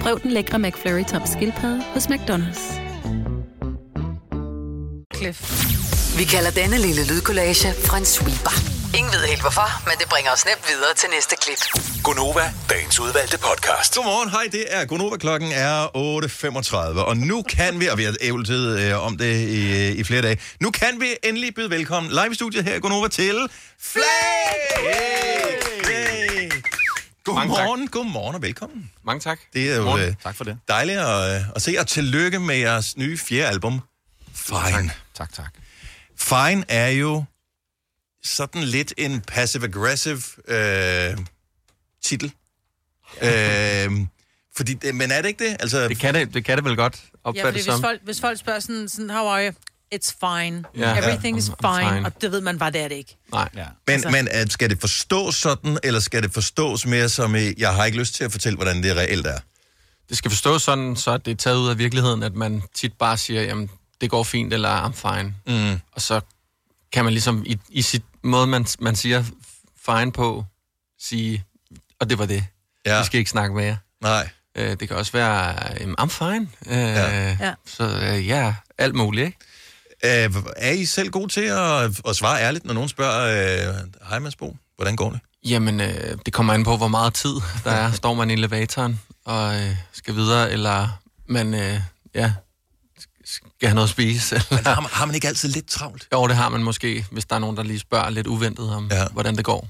Speaker 16: Prøv den lækre McFlurry tom skildpadde hos McDonald's.
Speaker 2: Cliff.
Speaker 4: Vi kalder denne lille lydkollage en sweeper. Ingen ved helt hvorfor, men det bringer os nemt videre til næste klip.
Speaker 5: Gunova, dagens udvalgte podcast.
Speaker 1: Godmorgen, hej, det er Gunova, klokken er 8.35, og nu kan vi, og vi har ævlet øh, om det i, i flere dage, nu kan vi endelig byde velkommen live i studiet her i Gunova til Flag! Yay! Yay! Godmorgen, godmorgen og velkommen.
Speaker 17: Mange tak.
Speaker 1: Det er jo øh,
Speaker 17: Tak for det.
Speaker 1: dejligt at, øh, at se, og tillykke med jeres nye fjerde album, Fine.
Speaker 17: Tak, tak.
Speaker 1: Fine er jo sådan lidt en passive-aggressive øh, titel. øh, fordi, men er det ikke det? Altså,
Speaker 17: Det kan det, det, kan det vel godt
Speaker 2: Ja,
Speaker 17: opfattes
Speaker 2: fordi hvis
Speaker 17: som.
Speaker 2: folk, hvis folk spørger sådan, sådan, how are you? It's fine.
Speaker 17: Ja.
Speaker 2: Everything is
Speaker 17: Ja, I'm
Speaker 2: fine.
Speaker 17: fine.
Speaker 2: Og det ved man bare, det er det ikke.
Speaker 17: Nej.
Speaker 1: Men,
Speaker 2: Altså-
Speaker 1: men at, skal det forstås sådan, eller skal det forstås mere som, i, jeg har ikke lyst til at fortælle, hvordan det reelt er?
Speaker 17: Det skal forstås sådan, så det er taget ud af virkeligheden, at man tit bare siger, jamen, det går fint, eller I'm fine.
Speaker 1: Mm.
Speaker 17: Og så kan man ligesom i, i sit måde, man, man siger fine på, sige, og det var det.
Speaker 1: Ja.
Speaker 17: Vi skal ikke snakke mere.
Speaker 1: Nej.
Speaker 17: Øh, det kan også være, øh, I'm fine. Øh,
Speaker 1: Ja.
Speaker 2: Ja.
Speaker 17: Så øh, ja, alt muligt, ikke?
Speaker 1: Øh, er I selv gode til at, at svare ærligt, når nogen spørger, øh, hej Mads Bo, hvordan går det?
Speaker 17: Jamen, øh, det kommer an på, hvor meget tid der er. Står man i elevatoren og øh, skal videre, eller man øh, ja, skal have noget at spise. Eller...
Speaker 1: Men har man, har man ikke altid lidt travlt?
Speaker 17: Jo, det har man måske, hvis der er nogen, der lige spørger lidt uventet om,
Speaker 1: Ja.
Speaker 17: hvordan det går.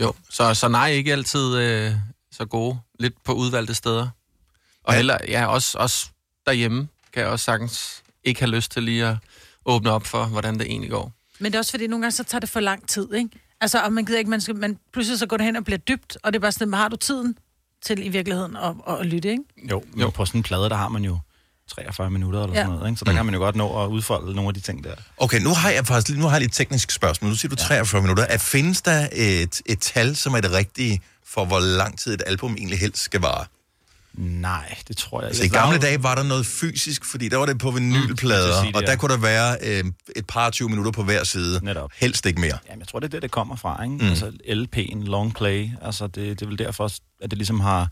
Speaker 17: Jo, så, så nej, ikke altid øh, så gode. Lidt på udvalgte steder. Og
Speaker 1: Ja.
Speaker 17: heller, ja, også, også derhjemme kan jeg også sagtens ikke have lyst til lige at åbne op for, hvordan det egentlig går.
Speaker 2: Men det er også fordi, nogle gange så tager det for lang tid, ikke? Altså, og man gider ikke, man skal, man, pludselig så går det hen og bliver dybt, og det er bare sådan, har du tiden til i virkeligheden at, at, at lytte, ikke?
Speaker 18: Jo, men jo. på sådan en plade, der har man jo 43 minutter eller
Speaker 2: Ja.
Speaker 18: sådan noget, ikke? så der kan man jo godt nå at udfolde nogle af de ting der.
Speaker 1: Okay, nu har jeg faktisk lige- nu har jeg lige et teknisk spørgsmål. Nu siger du 43 minutter. Er, findes der et, et tal, som er det rigtige for, hvor lang tid et album egentlig helst skal vare?
Speaker 18: Nej, det tror jeg
Speaker 1: Altså, i
Speaker 18: ikke.
Speaker 1: gamle dage var der noget fysisk, fordi der var det på vinylplader,
Speaker 18: Mm, det,
Speaker 1: og
Speaker 18: ja.
Speaker 1: der kunne der være øh, et par 20 minutter på hver side.
Speaker 18: Netop.
Speaker 1: Helst ikke mere.
Speaker 18: Jamen, jeg tror, det er det, det kommer fra, ikke?
Speaker 1: Mm.
Speaker 18: Altså LP'en, long play, altså det, det er vel derfor, at det ligesom har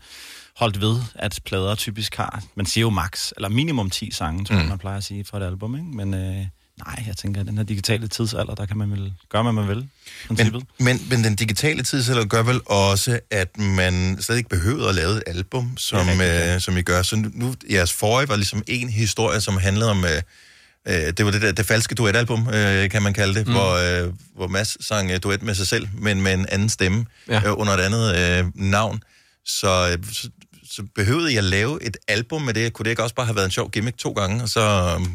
Speaker 18: holdt ved, at plader typisk har, man siger jo max, eller minimum 10 sange, tror jeg,
Speaker 1: Mm.
Speaker 18: man plejer at sige for et album, ikke? Men øh, nej, jeg tænker, at den her digitale tidsalder, der kan man vel gøre, hvad man vil.
Speaker 1: Men, men, men den digitale tidsalder gør vel også, at man slet ikke behøver at lave et album, som,
Speaker 18: er rigtigt,
Speaker 1: øh, som I gør. Så nu, nu, jeres forrige var ligesom en historie, som handlede om... Øh, øh, det var det der det falske duetalbum, øh, kan man kalde det, mm. hvor, øh, hvor Mads sang øh, duet med sig selv, men med en anden stemme ja.
Speaker 17: Ja.
Speaker 1: øh, under et andet øh, navn. Så, øh, så, så behøvede jeg lave et album med det. Kunne det ikke også bare have været en sjov gimmick to gange, og så... Øh,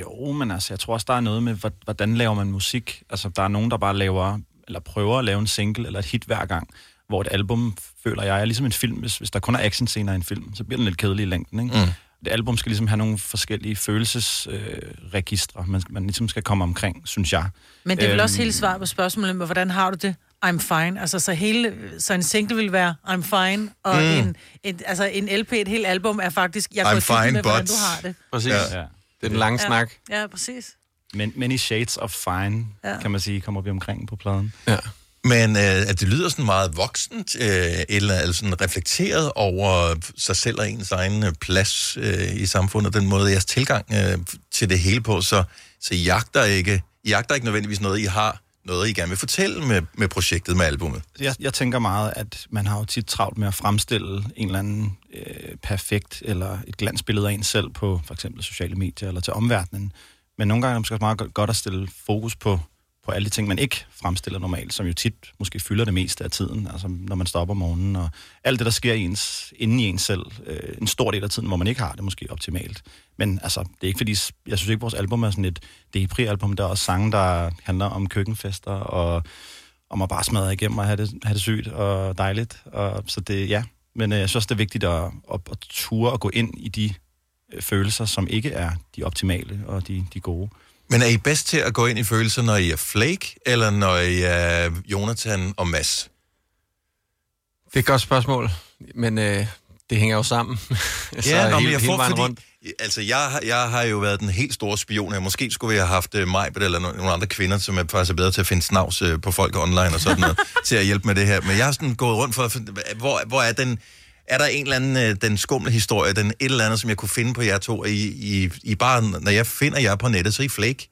Speaker 18: Jo, men altså, jeg tror også, der er noget med, hvor- hvordan laver man musik. Altså, der er nogen, der bare laver, eller prøver at lave en single eller et hit hver gang, hvor et album, føler jeg, er ligesom en film. Hvis, hvis der kun er actionscener i en film, så bliver den lidt kedelig i længden, ikke?
Speaker 1: Mm.
Speaker 18: Det album skal ligesom have nogle forskellige følelsesregistre, øh, man, man ligesom skal komme omkring, synes jeg.
Speaker 2: Men det er vel også
Speaker 18: Øhm,
Speaker 2: hele svaret på spørgsmålet med, hvordan har du det? I'm fine. Altså, så, hele, så en single vil være I'm fine, og
Speaker 18: Mm.
Speaker 2: en, en, altså, en LP, et helt album, er faktisk, jeg
Speaker 18: I'm
Speaker 2: går
Speaker 18: fine,
Speaker 2: med, hvordan
Speaker 18: but-
Speaker 2: du har det.
Speaker 17: Præcis.
Speaker 18: Ja.
Speaker 17: Ja. Det er den lange
Speaker 2: ja.
Speaker 17: snak.
Speaker 2: Ja, præcis.
Speaker 18: Men many shades of fine,
Speaker 2: Ja.
Speaker 18: kan man sige, kommer vi omkring på pladen.
Speaker 17: Ja.
Speaker 1: Men øh, at det lyder sådan meget voksent, øh, eller, eller sådan reflekteret over sig selv og ens egen øh, plads øh, i samfundet, den måde, jeres tilgang øh, til det hele på, så, så I jagter ikke, I jagter ikke nødvendigvis noget, I har noget, I gerne vil fortælle med, med projektet, med albumet.
Speaker 18: Jeg, jeg tænker meget, at man har jo tit travlt med at fremstille en eller anden øh, perfekt eller et glansbillede af en selv på for eksempel sociale medier eller til omverdenen. Men nogle gange er det måske også meget godt- godt at stille fokus på, på alle de ting, man ikke fremstiller normalt, som jo tit måske fylder det meste af tiden, altså når man stopper om morgenen, og alt det, der sker i ens, inde i en selv, øh, en stor del af tiden, hvor man ikke har det måske optimalt. Men altså, det er ikke fordi, jeg synes ikke, vores album er sådan et Depri-album, der er også sange, der handler om køkkenfester, og om at bare smadre igennem og have det, have det sygt og dejligt. Og, så det, ja. Men øh, jeg synes også, det er vigtigt at, at, at ture og gå ind i de øh, følelser, som ikke er de optimale og de, de gode.
Speaker 1: Men er I bedst til at gå ind i følelser, når I er Flake, eller når I er Jonathan og Mads?
Speaker 17: Det er et godt spørgsmål, men øh, det hænger jo sammen.
Speaker 1: Ja, nå, men
Speaker 17: hele,
Speaker 1: jeg får, fordi,
Speaker 17: rundt.
Speaker 1: altså, jeg, jeg har jo været den helt store spion her. Måske skulle vi have haft uh, Majbet eller no- nogle andre kvinder, som er faktisk er bedre til at finde snavs uh, på folk online og sådan noget, til at hjælpe med det her. Men jeg har sådan gået rundt for at finde, hvor, hvor er den... Er der en eller anden, uh, den skumle historie, den et eller andet, som jeg kunne finde på jer to? I, I, I bare, når jeg finder jer på nettet, så er I flake.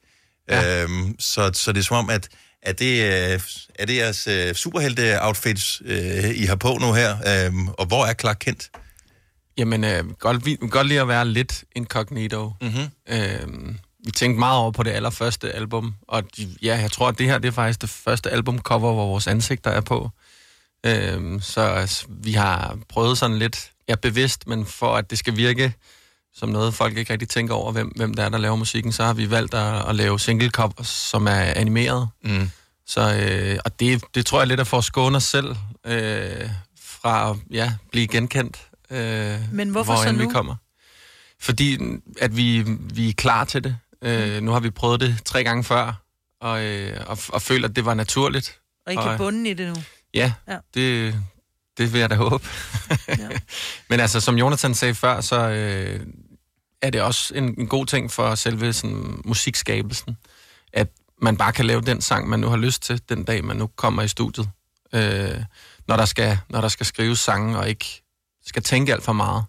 Speaker 1: Ja. Øhm, så, så det er som om, at er det, øh, er det jeres øh, superhelte-outfits, øh, I har på nu her? Øhm, og hvor er Clark Kent?
Speaker 17: Jamen, øh, godt, vi godt lide at være lidt incognito.
Speaker 1: Mm-hmm.
Speaker 17: Øh, vi tænkte meget over på det allerførste album, og ja, jeg tror, at det her det er faktisk det første albumcover, hvor vores ansigter er på. Øh, så vi har prøvet sådan lidt, ja, bevidst, men for at det skal virke som noget, folk ikke rigtig tænker over, hvem, hvem der er, der laver musikken, så har vi valgt at, at lave single covers, som er animeret.
Speaker 1: Mm.
Speaker 17: Så, øh, og det, det tror jeg lidt er for at skåne os selv øh, fra at ja, blive genkendt. Øh,
Speaker 2: Men hvorfor så
Speaker 17: hvorhen
Speaker 2: nu?
Speaker 17: vi kommer. Fordi at vi, vi er klar til det. Øh,
Speaker 2: Mm.
Speaker 17: nu har vi prøvet det tre gange før, og, øh, og, og føler, at det var naturligt.
Speaker 2: Og I kan bunde i det nu.
Speaker 17: Ja,
Speaker 2: Ja.
Speaker 17: Det, det vil jeg da håbe.
Speaker 2: Ja.
Speaker 17: Men altså, som Jonathan sagde før, så øh, er det også en, en god ting for selve sådan, musikskabelsen, at man bare kan lave den sang, man nu har lyst til, den dag, man nu kommer i studiet. Øh, når, der skal, når der skal skrives sange, og ikke skal tænke alt for meget.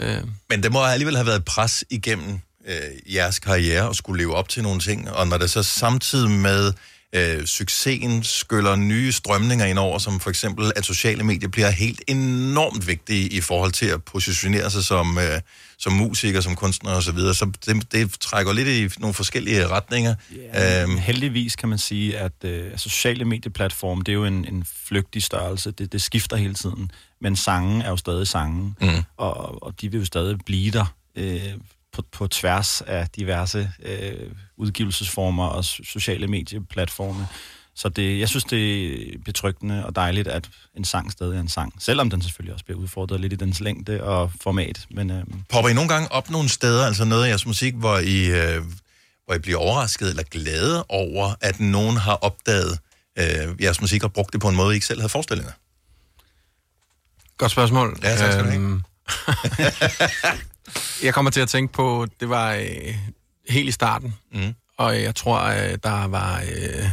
Speaker 17: Øh,
Speaker 1: Men det må alligevel have været et pres igennem øh, jeres karriere at skulle leve op til nogle ting, og når det så samtidig med øh, succesen skyller nye strømninger ind over, som for eksempel, at sociale medier bliver helt enormt vigtige i forhold til at positionere sig som, øh, som musiker, som kunstner osv., så, videre. så det, det trækker lidt i nogle forskellige retninger.
Speaker 18: Øhm. Heldigvis kan man sige, at øh, altså, sociale medieplatforme, det er jo en, en flygtig størrelse. Det, det skifter hele tiden. Men sangen er jo stadig sangen,
Speaker 1: mm.
Speaker 18: og, og de vil jo stadig blive der øh, på, på tværs af diverse øh, udgivelsesformer og so- sociale medieplatforme. Så det, jeg synes, det er betryggende og dejligt, at en sang stadig er en sang. Selvom den selvfølgelig også bliver udfordret lidt i dens længde og format. Men, øh,
Speaker 1: Popper I nogle gange op nogle steder, altså noget af jeres musik, hvor I, øh, hvor I bliver overrasket eller glade over, at nogen har opdaget øh, jeres musik og brugt det på en måde, I ikke selv havde forestillet jer?
Speaker 17: Godt spørgsmål.
Speaker 1: Ja, tak skal du have.
Speaker 17: Jeg kommer til at tænke på, det var øh, helt i starten,
Speaker 1: mm.
Speaker 17: og jeg tror, øh, der var øh,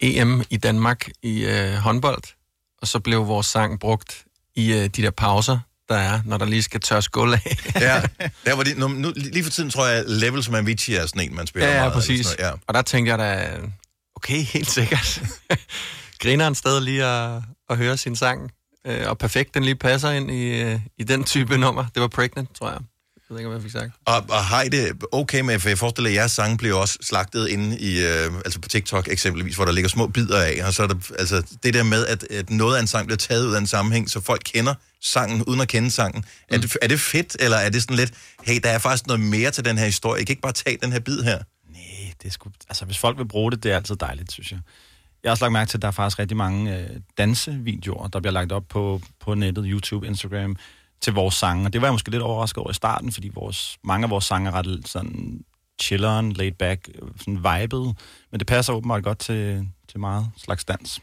Speaker 17: EM i Danmark i øh, håndbold, og så blev vores sang brugt i øh, de der pauser, der er, når der lige skal tørres gulv af.
Speaker 1: ja, der var det, nu, nu, lige for tiden tror jeg, Levels med Avicii er sådan en, man spiller
Speaker 17: ja, ja,
Speaker 1: meget.
Speaker 17: præcis.
Speaker 1: Sådan noget,
Speaker 17: Og der tænkte jeg da, okay, helt sikkert. Griner en sted lige at, at høre sin sang, øh, og perfekt, den lige passer ind i, øh, i den type nummer. Det var Pregnant, tror jeg. Jeg ved ikke, om jeg fik sagt.
Speaker 1: Og, og har I det okay med, for jeg forestiller, at jeres sange bliver også slagtet inde i, øh, altså på TikTok eksempelvis, hvor der ligger små bidder af, og så er der, altså det der med, at, at noget af en sang bliver taget ud af en sammenhæng, så folk kender sangen, uden at kende sangen. Mm. Er, det, er det fedt, eller er det sådan lidt, hey, der er faktisk noget mere til den her historie, I kan ikke bare tage den her bid her?
Speaker 18: det er sgu, altså hvis folk vil bruge det, det er altid dejligt, synes jeg. Jeg har også lagt mærke til, at der er faktisk rigtig mange øh, dansevideoer, der bliver lagt op på, på nettet, YouTube, Instagram, til vores sange. Og det var jeg måske lidt overrasket over i starten, fordi vores, mange af vores sange er ret sådan chilleren, laid back, sådan vibet. Men det passer åbenbart godt til, til meget slags dans.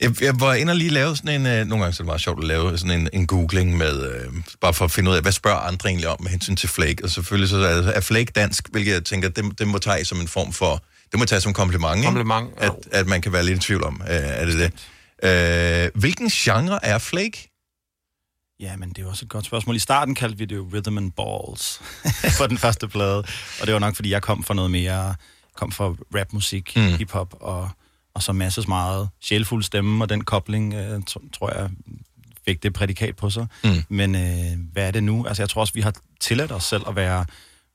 Speaker 1: Jeg, jeg var inde og lige lave sådan en, øh, nogle gange så er det meget sjovt at lave sådan en, en googling med, øh, bare for at finde ud af, hvad spørger andre egentlig om med hensyn til Flake, og selvfølgelig så er, er Flake dansk, hvilket jeg tænker, det, det må tage som en form for, det må tage som kompliment, ikke?
Speaker 17: Kompliment,
Speaker 1: at, at man kan være lidt i tvivl om, øh, er det det. Øh, hvilken genre er Flake?
Speaker 18: Ja, men det er jo også et godt spørgsmål. I starten kaldte vi det jo Rhythm and Balls for den første plade. Og det var nok, fordi jeg kom fra noget mere... kom fra rapmusik,
Speaker 1: Mm.
Speaker 18: hiphop og, og så masses meget sjælfuld stemme, og den kobling, øh, tror jeg, fik det prædikat på sig.
Speaker 1: Mm.
Speaker 18: Men øh, hvad er det nu? Altså, jeg tror også, vi har tilladt os selv at være,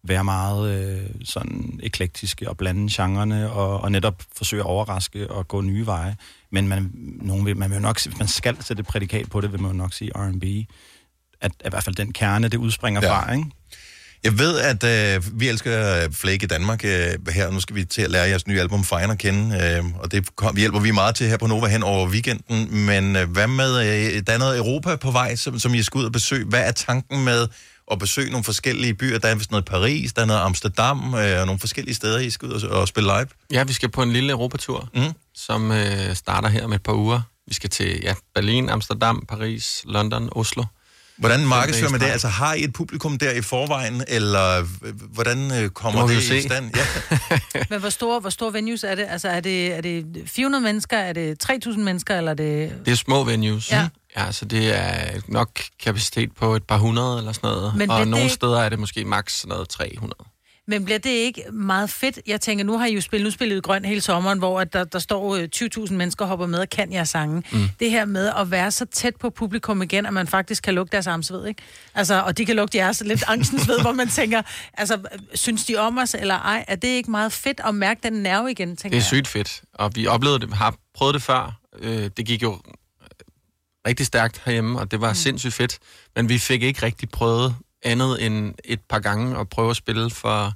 Speaker 18: være meget øh, sådan eklektiske og blande genrerne, og, og netop forsøge at overraske og gå nye veje. Men man, nogen vil, man vil jo nok, hvis man skal sætte et prædikat på det, vil man jo nok sige R&B. At, at i hvert fald den kerne, det udspringer
Speaker 1: Ja.
Speaker 18: ja. fra, ikke?
Speaker 1: Jeg ved, at øh, vi elsker øh, Flake i Danmark øh, her. Nu skal vi til at lære jeres nye album Fine at kende, øh, og det kom, hjælper vi meget til her på Nova hen over weekenden. Men øh, hvad med, øh, der er noget Europa på vej, som, som I skal ud og besøge. Hvad er tanken med at besøge nogle forskellige byer? Der er vist noget Paris, der er noget Amsterdam, øh, og nogle forskellige steder, I skal ud og, og spille live.
Speaker 17: Ja, vi skal på en lille europatur,
Speaker 1: mm.
Speaker 17: som øh, starter her om et par uger. Vi skal til ja, Berlin, Amsterdam, Paris, London, Oslo.
Speaker 1: Hvordan markedsfører man det? Altså har I et publikum der i forvejen, eller hvordan øh, kommer
Speaker 17: Det
Speaker 1: det i stand? Ja.
Speaker 2: Men hvor store, hvor store venues er det? Altså, er det, er det 400 mennesker? Er det 3.000 mennesker? Eller er det...
Speaker 17: Det er små venues.
Speaker 2: Ja.
Speaker 17: ja så det er nok kapacitet på et par hundrede eller sådan noget.
Speaker 2: Men
Speaker 17: og
Speaker 2: det
Speaker 17: nogle
Speaker 2: ikke-
Speaker 17: steder er det måske maks sådan noget 300.
Speaker 2: Men bliver det ikke meget fedt? Jeg tænker, nu har I jo spillet, nu spillet grøn hele sommeren, hvor at der, der står øh, 20.000 mennesker og hopper med og kan jeres sange. Mm. Det her med at være så tæt på publikum igen, at man faktisk kan lugte deres armsved, ikke? Altså, og de kan lugte jeres lidt angstens ved, hvor man tænker, altså, synes de om os eller ej? Er det ikke meget fedt at mærke den nerve igen, tænker
Speaker 17: Det er
Speaker 2: jeg?
Speaker 17: sygt fedt, og vi oplevede det, har prøvet det før. Øh, det gik jo rigtig stærkt herhjemme, og det var mm. sindssygt fedt. Men vi fik ikke rigtig prøvet andet end et par gange at prøve at spille for,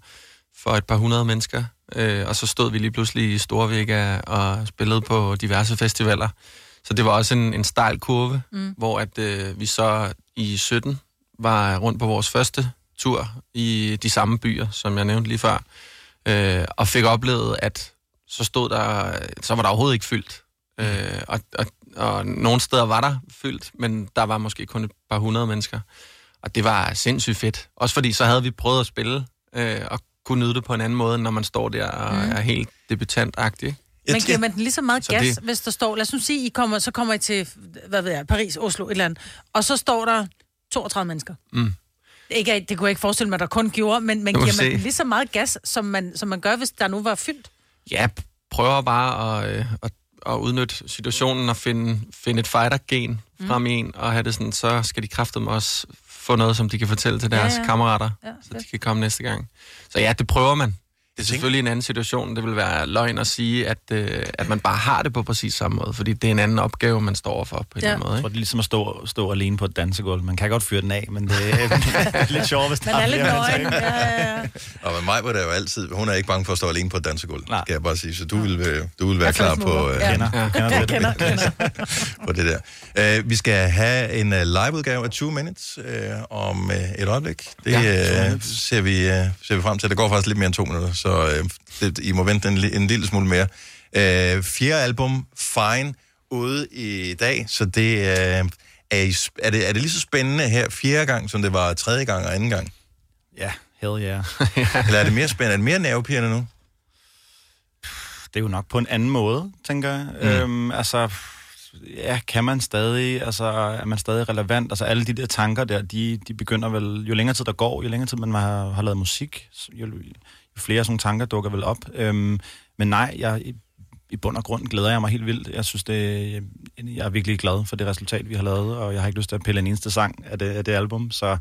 Speaker 17: for et par hundrede mennesker. Øh, og så stod vi lige pludselig i Storvega og spillede på diverse festivaler. Så det var også en, en stejl kurve, mm. hvor at, øh, vi så i 17 var rundt på vores første tur i de samme byer, som jeg nævnte lige før. Øh, og fik oplevet, at så stod der, så var der overhovedet ikke fyldt. Øh, og, og, og nogle steder var der fyldt, men der var måske kun et par hundrede mennesker. Og det var sindssygt fedt. Også fordi så havde vi prøvet at spille øh, og kunne nyde det på en anden måde, end når man står der og
Speaker 2: Mm.
Speaker 17: er helt debutantagtig.
Speaker 2: Men giver man den lige så meget
Speaker 17: Så
Speaker 2: gas,
Speaker 17: det-
Speaker 2: hvis der står, lad os nu sige, I kommer, så kommer I til, hvad ved jeg, Paris, Oslo, et eller andet, og så står der 32 mennesker.
Speaker 17: Mm.
Speaker 2: Ikke, at- det kunne jeg ikke forestille mig, der kun gjorde, men,
Speaker 17: må
Speaker 2: giver
Speaker 17: vi
Speaker 2: man
Speaker 17: se.
Speaker 2: den lige så meget gas, som man, som man gør, hvis der nu var fyldt?
Speaker 17: Ja, prøver bare at, øh, at, at udnytte situationen og finde, finde et fighter-gen
Speaker 2: Mm.
Speaker 17: frem i en, og have det sådan, så skal de kræfte også få noget, som de kan fortælle til
Speaker 2: Ja,
Speaker 17: deres
Speaker 2: ja.
Speaker 17: kammerater,
Speaker 2: Ja,
Speaker 17: så de kan komme næste gang. Så ja, det prøver man. Det er selvfølgelig en anden situation. Det vil være løgn at sige, at, øh, at man bare har det på præcis samme måde, fordi det er en anden opgave, man står overfor på en eller anden måde.
Speaker 18: Jeg tror, det er ligesom at stå, stå alene på et dansegulv. Man kan godt fyre den af, men det er lidt sjovt, hvis
Speaker 2: Man er lidt nøgen.
Speaker 18: ikke?
Speaker 2: Ja, ja, ja.
Speaker 1: Og med mig var det jo altid, hun er ikke bange for at stå alene på et dansegulv, skal jeg bare sige. Så du vil, du vil være
Speaker 2: Jeg
Speaker 1: klar på, øh,
Speaker 2: Ja.
Speaker 18: Kender.
Speaker 1: ja.
Speaker 18: Kender det.
Speaker 2: kender, kender.
Speaker 1: på det der. Uh, vi skal have en uh, liveudgave af 2 Minutes uh, om uh, et øjeblik. Det
Speaker 18: Ja,
Speaker 1: uh, ser, vi, uh, ser vi frem til. Det går faktisk lidt mere end to minutter, så uh, det, I må vente en, en lille smule mere. Uh, fjerde album, Fine, ude i dag, så det uh, er, I, er, det, er det lige så spændende her fjerde gang, som det var tredje gang og anden gang?
Speaker 18: Ja, hell yeah.
Speaker 1: Eller er det mere spændende? Er det mere nervepirrende nu?
Speaker 18: det er jo nok på en anden måde, tænker jeg. Mm. Øhm, altså, ja, kan man stadig, altså, er man stadig relevant? Altså, alle de der tanker der, de, de begynder vel, jo længere tid der går, jo længere tid man har, har lavet musik, jo flere sådan tanker dukker vel op. Øhm, men nej, jeg, i, bund og grund glæder jeg mig helt vildt. Jeg synes, det, jeg, jeg er virkelig glad for det resultat, vi har lavet, og jeg har ikke lyst til at pille en eneste sang af det, af det album, så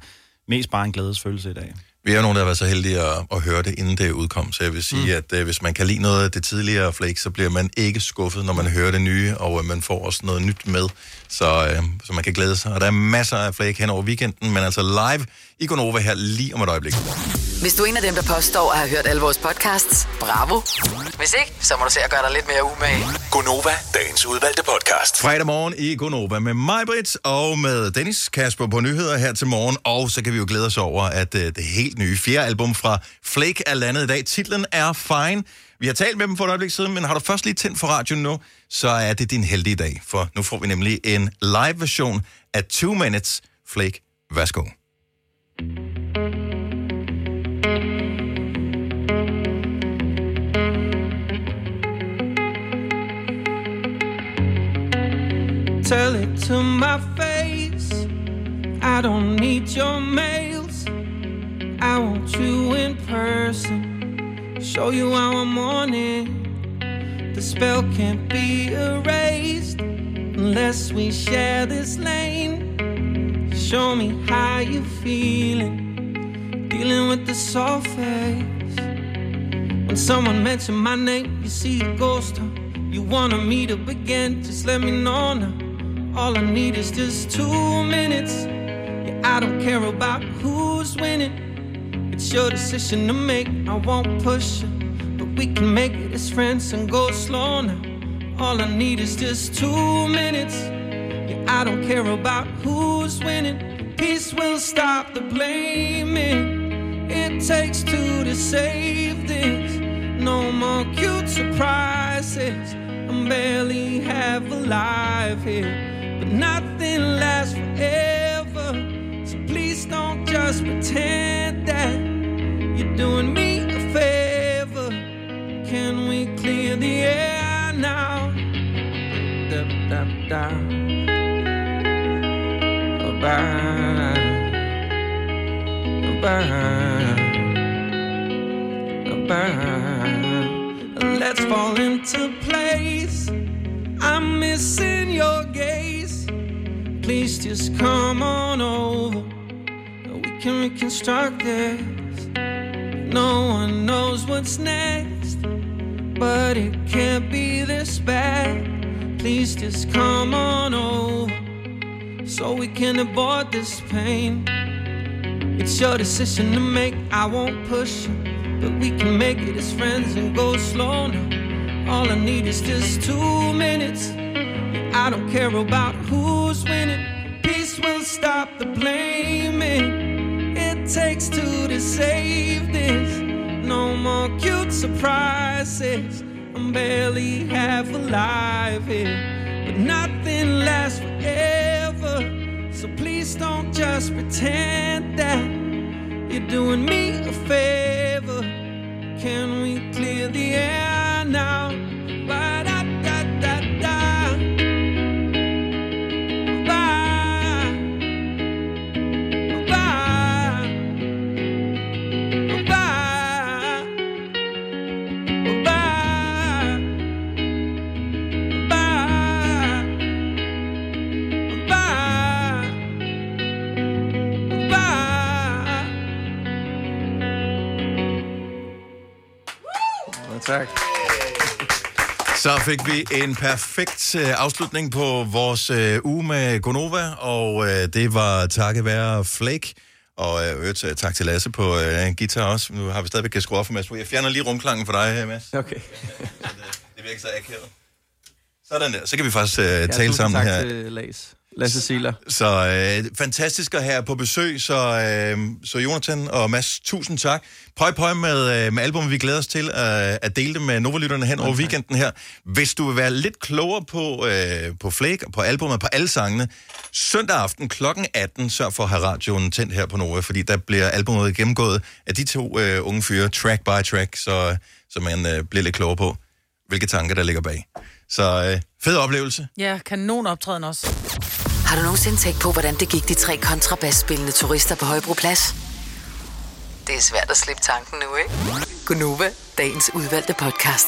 Speaker 18: mest bare en glædesfølelse i dag.
Speaker 1: Vi er jo nogen, der har været så heldige at, at høre det, inden det udkom. Så jeg vil sige, mm. at uh, hvis man kan lide noget af det tidligere Flake, så bliver man ikke skuffet, når man hører det nye, og uh, man får også noget nyt med, så, uh, så man kan glæde sig. Og der er masser af Flake hen over weekenden, men altså live i Gonova her lige om et øjeblik.
Speaker 4: Hvis du er en af dem, der påstår at have hørt alle vores podcasts, bravo. Hvis ikke, så må du se at gøre dig lidt mere umage.
Speaker 5: Gonova, dagens udvalgte podcast.
Speaker 1: Fredag morgen i Gonova med mig, Britt, og med Dennis Kasper på nyheder her til morgen. Og så kan vi jo glæde os over, at uh, det helt nye fjerde album fra Flake er landet i dag. Titlen er Fine. Vi har talt med dem for et øjeblik siden, men har du først lige tændt for radioen nu, så er det din heldige dag. For nu får vi nemlig en live version af 2 Minutes Flake. Værsgo.
Speaker 14: Tell it to my face. I don't need your mails. I want you in person. Show you how I'm on it. The spell can't be erased unless we share this lane. Show me how you feeling. Dealing with the soft face. When someone mentioned my name, you see a ghost. huh? You wanna meet up again? Just let me know now. All I need is just two minutes. Yeah, I don't care about who's winning. It's your decision to make. I won't push you, but we can make it as friends and go slow now. All I need is just two minutes. I don't care about who's winning. Peace will stop the blaming. It takes two to save this. No more cute surprises. I'm barely half alive here. But nothing lasts forever. So please don't just pretend that you're doing me a favor. Can we clear the air now? Da, da, da. Bye. burn. Let's fall into place. I'm missing your gaze. Please just come on over. We can reconstruct this. No one knows what's next, but it can't be this bad. Please just come on over so we can avoid this pain. It's your decision to make, I won't push you, but we can make it as friends and go slow now. All I need is just two minutes. I don't care about who's winning. Peace will stop the blaming. It takes two to save this. No more cute surprises. I'm barely half alive here, but nothing lasts forever. Please don't just pretend that you're doing me a favor. Can we clear the air now?
Speaker 17: Tak.
Speaker 1: Så fik vi en perfekt øh, afslutning på vores øh, uge med Gonova, og øh, det var takket være Flake. Og øh, øvrigt, øh, tak til Lasse på øh, guitar også. Nu har vi stadigvæk skruet op for Mads. Jeg fjerner lige rumklangen for dig, Mads.
Speaker 17: Okay.
Speaker 1: Det virker så akavet. Sådan der. Så kan vi faktisk øh, tale sammen
Speaker 17: tak
Speaker 1: her.
Speaker 17: til Lasse. Lasse Siler.
Speaker 1: Så øh, fantastisk at have på besøg, så, øh, så Jonathan og Mads, tusind tak. Pøj pøj med, øh, med albumet, vi glæder os til øh, at dele det med Novalytterne hen over weekenden her. Hvis du vil være lidt klogere på, øh, på Flake og på albumet, på alle sangene, søndag aften kl. 18, sørg for at have radioen tændt her på Nova, fordi der bliver albumet gennemgået af de to øh, unge fyre, track by track, så, så man øh, bliver lidt klogere på, hvilke tanker der ligger bag. Så øh, fed oplevelse.
Speaker 2: Ja, kanon optræden også.
Speaker 4: Har du nogensinde tænkt på, hvordan det gik de tre kontrabasspillende turister på Højbroplads? Det er svært at slippe tanken nu, ikke? Gunova, dagens udvalgte podcast.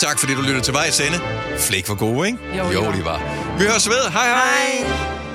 Speaker 1: Tak fordi du lyttede til vejs ende. Flæk var gode, ikke?
Speaker 4: Jo,
Speaker 1: jo
Speaker 4: jo.
Speaker 1: de var. Vi høres ved. Hej hej. hej.